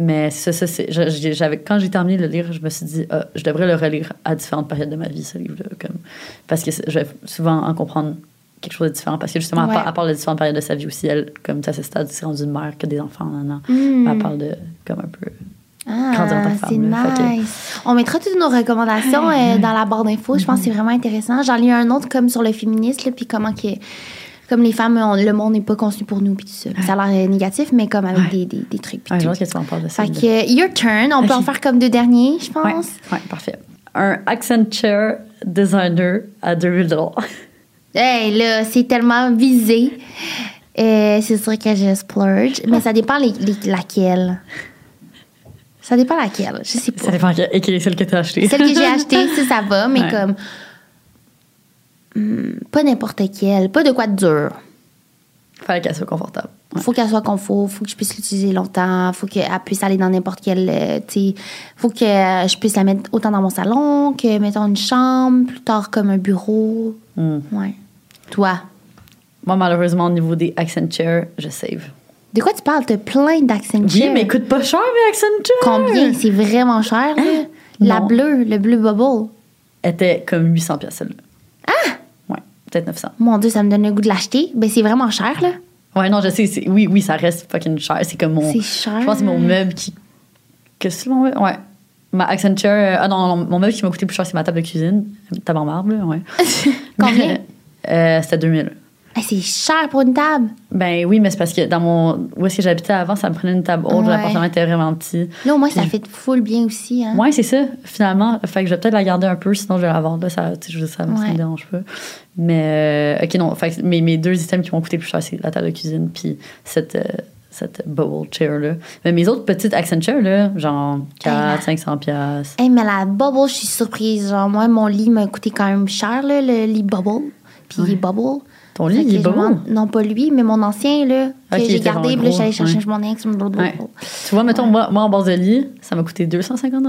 Mais ça, ça c'est... J'avais, quand j'ai terminé de le lire, je me suis dit, ah, je devrais le relire à différentes périodes de ma vie, ce livre-là. Comme, parce que c'est- je vais souvent en comprendre quelque chose de différent. Parce que justement, Ouais. à, part, à part les différentes périodes de sa vie aussi, elle, comme à ce stade, c'est rendu une mère que des enfants. Non, non. Hmm. Elle parle de, comme un peu... Ah, c'est que- nice. On mettra toutes nos recommandations euh, dans la barre d'infos. Je pense que c'est vraiment intéressant. J'en lis un autre comme sur le féminisme, là, puis comment que, comme les femmes, on- le monde n'est pas conçu pour nous, puis tout ça. Ça a l'air euh, négatif, mais comme avec Ouais. des, des, des trucs. puis Un tout. jour que tu m'en parles de ça. Fait que, euh, your turn. On peut Ok. en faire comme deux derniers, je Ouais, pense. ouais, parfait. Un Accenture designer à 2000 Hey, là, c'est tellement visé. Euh, c'est sûr que je splurge, mais ça dépend les, les- laquelle. Ça dépend laquelle, je sais pas. Ça dépend quelle quelle est celle que tu as achetée. Celle que j'ai achetée, ça, ça va, mais Ouais. comme. Hmm, pas n'importe quelle, pas de quoi de dur. Fallait qu'elle soit confortable. Ouais. Faut qu'elle soit confort, faut que je puisse l'utiliser longtemps, faut qu'elle puisse aller dans n'importe quel. euh, tu faut que euh, je puisse la mettre autant dans mon salon que, mettons, une chambre, plus tard comme un bureau. Hmm. Ouais. Toi, Moi, malheureusement, au niveau des Accenture, je save. de quoi tu parles? T'as plein d'accents Oui, mais coûte pas cher, mais Accenture! Combien? C'est vraiment cher, là. La Hein? Non. bleue, le bleu bubble. était comme 800 pièces celle-là. Ah! Peut-être 900. Mon Dieu, ça me donne le goût de l'acheter. Ben, c'est vraiment cher, là. Ouais, non, je sais. Oui, oui, ça reste fucking cher. C'est comme mon. C'est cher. Je pense que c'est mon meuble qui. Que c'est mon meuble? Ouais. Ma Accenture. euh, Ah non, non, mon meuble qui m'a coûté plus cher, c'est ma table de cuisine. Table en marbre, là, ouais. Combien? Euh, C'était 2000. Hey, c'est cher pour une table. Ben oui, mais c'est parce que dans mon. Où est-ce que j'habitais avant, ça me prenait une table haute. Ouais. L'appartement était vraiment petit. Là, au moins, ça fait full bien aussi. Hein? Ouais, c'est ça, finalement. Fait que je vais peut-être la garder un peu, sinon je vais la vendre. Là, ça, je ça, ça Ouais. me dérange pas. Mais, euh, OK, non. Fait que mes, mes deux items qui m'ont coûté plus cher, c'est la table de cuisine puis cette, euh, cette bubble chair-là. Mais mes autres petites Accenture, là, genre 400, Hey, 500 piastres. Hey, mais la bubble, je suis surprise. Genre, moi, mon lit m'a coûté quand même cher, là, le lit bubble. Puis il est bubble. Ton lit, il est demande- Non, pas lui, mais mon ancien, là, que j'ai gardé. Puis là, j'allais chercher ouais. mon ex. blablabla. Ouais. Tu vois, mettons, moi, moi, en base de lit, ça m'a coûté 250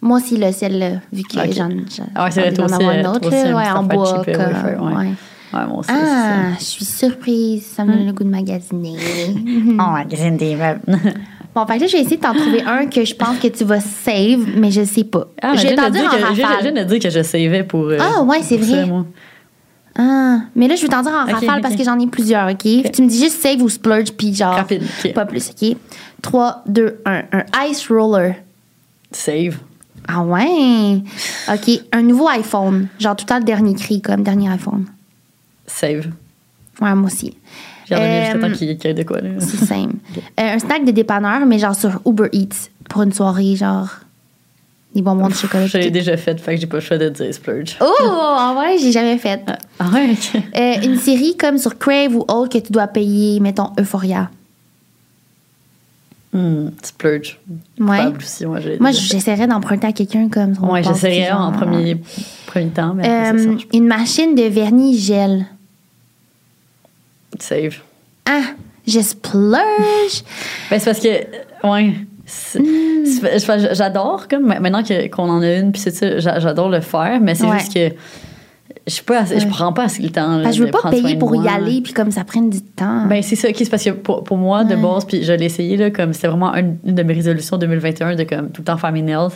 Moi aussi, là, celle-là, vu que Ok. j'en j'en- Ah ouais, j'ai d'en aussi, avoir euh, une autre, là, ouais, en bois. cheap, comme- ouais, ouais. ouais. Ouais, aussi, Ah, je suis surprise. Ça me donne le goût de magasiner. ça. Oh, magazine des meubles. Bon, fait que là, je vais essayer de t'en trouver un que je pense que tu vas save, mais je sais pas. Ah, mais je vais viens t'en de dire dire en que- je viens- je rafale. viens de dire que je savais pour. euh, Ah, ouais, c'est vrai. ça. Ah, mais là, je vais t'en dire en rafale parce que j'en ai plusieurs, OK? Tu me dis juste save ou splurge, puis genre. Rapide. Pas plus, OK? 3, 2, 1. Un ice roller. Save. Ah ouais? OK. Un nouveau iPhone. Genre tout le temps le dernier cri, comme dernier iPhone. Save. Ouais, moi aussi. J'ai Euh, qu'il y ait de quoi, là. C'est simple. Euh, un snack de dépanneur, mais genre sur Uber Eats pour une soirée, genre des bonbons de chocolat. Je l'ai déjà fait, fait que j'ai pas le choix de dire splurge. Oh, en vrai, j'ai jamais fait. Ah, Ah ouais. Euh, une série comme sur Crave ou autre que tu dois payer, mettons Euphoria. Hmm, splurge. Ouais. Aussi, moi, Moi, j'essaierais d'emprunter à quelqu'un comme son Ouais, j'essaierais en premier, premier temps, mais après, ça Euh, une machine de vernis gel. Save. Ah, je splurge. Ben, c'est parce que, euh, ouais. J'adore, comme maintenant qu'on en a une, puis c'est ça, j'a- j'adore le faire, mais c'est Ouais. juste que je Ouais. prends pas assez le temps. là, Parce que je veux pas payer pour y aller, puis comme ça prenne du temps. Ben, c'est ça, c'est parce que pour, pour moi, de base, puis je l'ai essayé, là, comme c'était vraiment une, une de mes résolutions 2021 de comme tout le temps faire mes nails.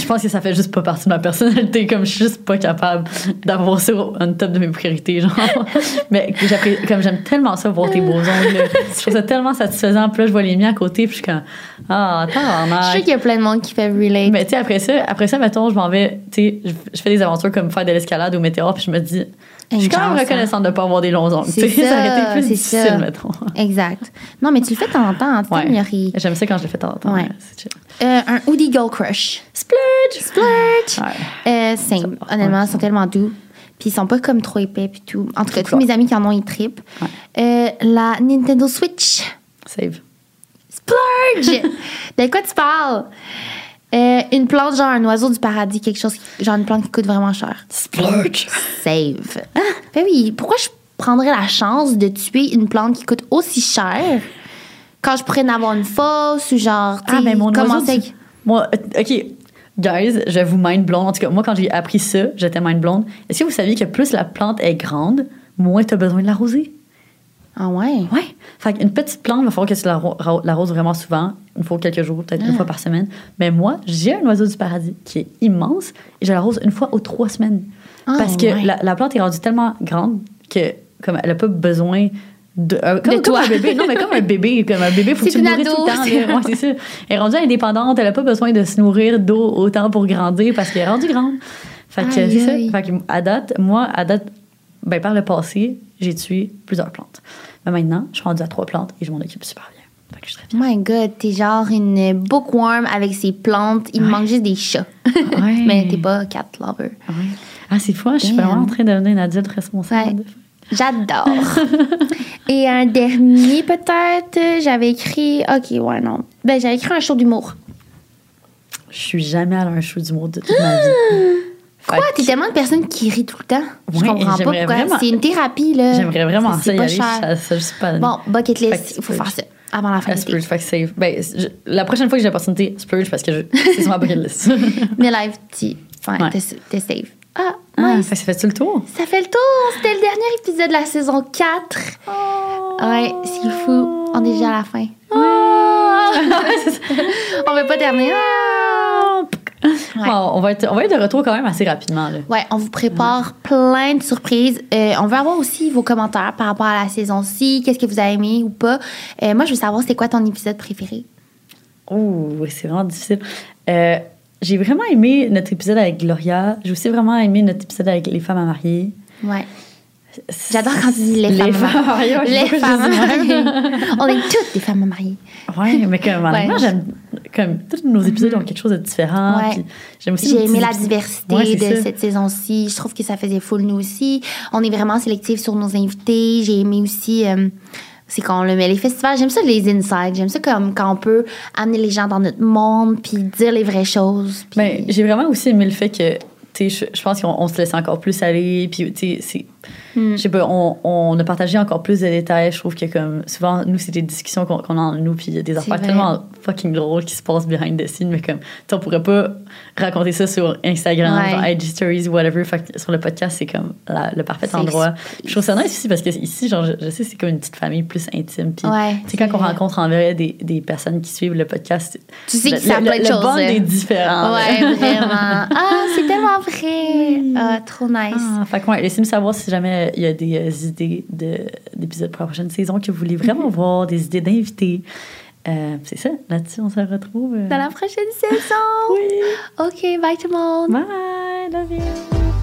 je pense que ça fait juste pas partie de ma personnalité, comme je suis juste pas capable d'avoir ça en top de mes priorités, genre. Mais comme j'aime tellement ça, voir tes beaux ongles, je trouve ça tellement satisfaisant. Puis là, je vois les miens à côté, puis je suis comme, ah, je sais qu'il y a plein de monde qui fait relate. Mais tu sais, après ça, après ça, mettons, je m'en vais, tu sais, je, fais des aventures comme faire de l'escalade au météore, puis je me dis, je suis quand même chance, reconnaissante de pas avoir des longs ongles. C'est sais, ça, aurait été plus difficile, ça. mettons. Exact. Non, mais tu le fais de temps en temps, hein, Ouais. J'aime ça quand je le fais de temps en temps. Ouais. Euh, un Hoodie Girl Crush. Splurge! Splurge. Ouais. Euh, same. Ça- Honnêtement, ils sont tellement doux. Puis ils sont pas comme trop épais puis tout. En tout cas, tous mes amis qui en ont, ils trippent. Ouais. Euh, la Nintendo Switch. Save. Splurge! de quoi tu parles? Euh, une plante, genre un oiseau du paradis, quelque chose, genre une plante qui coûte vraiment cher. Splurge! Save. Ah, ben oui, pourquoi je prendrais la chance de tuer une plante qui coûte aussi cher quand je pourrais en avoir une fausse ou genre, Ah, sais, ben mon comment oiseau c'est? Du- Moi, euh, OK. Guys, je vous mind blonde. En tout cas, moi, quand j'ai appris ça, j'étais mind blonde. Est-ce que vous saviez que plus la plante est grande, moins tu as besoin de l'arroser? Ah ouais? Ouais. Fait qu'une petite plante, il va falloir que tu l'arroses vraiment souvent, une fois quelques jours, peut-être une Ah. fois par semaine. Mais moi, j'ai un oiseau du paradis qui est immense et je l'arrose une fois aux trois semaines. Ah, Parce que ouais. la, la plante est rendue tellement grande que comme elle n'a pas besoin de, euh, comme, De comme toi. un bébé. Non, mais comme un bébé. Comme un bébé, faut que tu une nourrisses tout le temps. Ouais, c'est ça. Elle est rendue indépendante. Elle n'a pas besoin de se nourrir d'eau autant pour grandir parce qu'elle est rendue grande. Fait que c'est ça. Fait que à date, moi, à date, ben, par le passé, j'ai tué plusieurs plantes. Mais maintenant, je suis rendue à trois plantes et je m'en occupe super bien. Fait que je suis très Oh my god, t'es genre une bookworm avec ses plantes. Il me Ouais. manque juste des chats. fière. Ouais. Mais t'es pas cat lover. Ouais. Ah, c'est fou, je suis vraiment en train de devenir une adulte responsable. J'adore. Et un dernier, peut-être, j'avais écrit. Ok, ouais, non. Ben, j'avais écrit un show d'humour. Je suis jamais allée à un show d'humour de toute ma vie. Fait Quoi? que T'es tellement une personne qui rit tout le temps. Je Ouais, comprends pas pourquoi. vraiment- C'est une thérapie, là. J'aimerais vraiment ça y pas aller. cher. Ça, pas. Bon, bucket Fait list, il faut faire ça avant la fin de l'été. fait que save. Ben, je- la prochaine fois que j'ai l'opportunité, splurge parce que je- c'est sur ma bucket list. Mais live, tu. Ouais, t'es safe. Ah, Ah, fait ça fait-tu le tour? Ça fait le tour. C'était le dernier épisode de la saison 4. Ouais, c'est fou. On est déjà à la fin. on va pas terminer. Ah! Ouais. Bon, on, va être, on va être de retour quand même assez rapidement. Là. Ouais, on vous prépare plein de surprises. Euh, on veut avoir aussi vos commentaires par rapport à la saison-ci. Qu'est-ce que vous avez aimé ou pas. Euh, moi, je veux savoir, c'est quoi ton épisode préféré? Oh, c'est vraiment difficile. Euh, j'ai vraiment aimé notre épisode avec Gloria. J'ai aussi vraiment aimé notre épisode avec les femmes à marier. Ouais. J'adore quand tu dis les, Les femmes, ouais, sais Les femmes marier. On est toutes des femmes à marier. Ouais, mais comme Ouais. j'aime comme tous nos épisodes ont quelque chose de différent. Ouais. J'aime aussi J'ai aimé la épisodes. diversité Ouais, de ça. cette saison-ci. Je trouve que ça faisait full nous aussi. On est vraiment sélectif sur nos invités. J'ai aimé aussi. euh, c'est quand on le met les festivals. J'aime ça les insides. J'aime ça comme quand on peut amener les gens dans notre monde puis dire les vraies choses. Puis Ben, j'ai vraiment aussi aimé le fait que, tu sais, je, je pense qu'on on se laisse encore plus aller. Puis, tu sais, c'est. Hmm. Je sais pas, on, on a partagé encore plus de détails. Je trouve que, comme, souvent, nous, c'est des discussions qu'on a en nous. Puis, il y a des affaires vrai. tellement fucking drôles qui se passent behind the scenes. Mais, comme, tu on pourrait pas raconter ça sur Instagram, Ouais. genre IG Stories, whatever. Fait que sur le podcast, c'est comme la- le parfait endroit. Je trouve ça nice aussi parce que ici, genre, je, je sais, c'est comme une petite famille plus intime. Puis, Ouais, tu sais, quand c'est on vrai. rencontre en vrai des, des personnes qui suivent le podcast, Tu sais que ça plein de choses, hein. est différent. là. Ouais, vraiment. Ah, c'est tellement vrai. Ah, trop nice. Ah, fait que ouais, laissez-nous savoir si jamais il y a des euh, idées de- d'épisodes pour la prochaine saison que vous voulez vraiment voir, des idées d'invités. Euh, c'est ça, là-dessus, on se retrouve. euh, Dans la prochaine saison. Oui. OK, bye tout le monde. Bye, love you.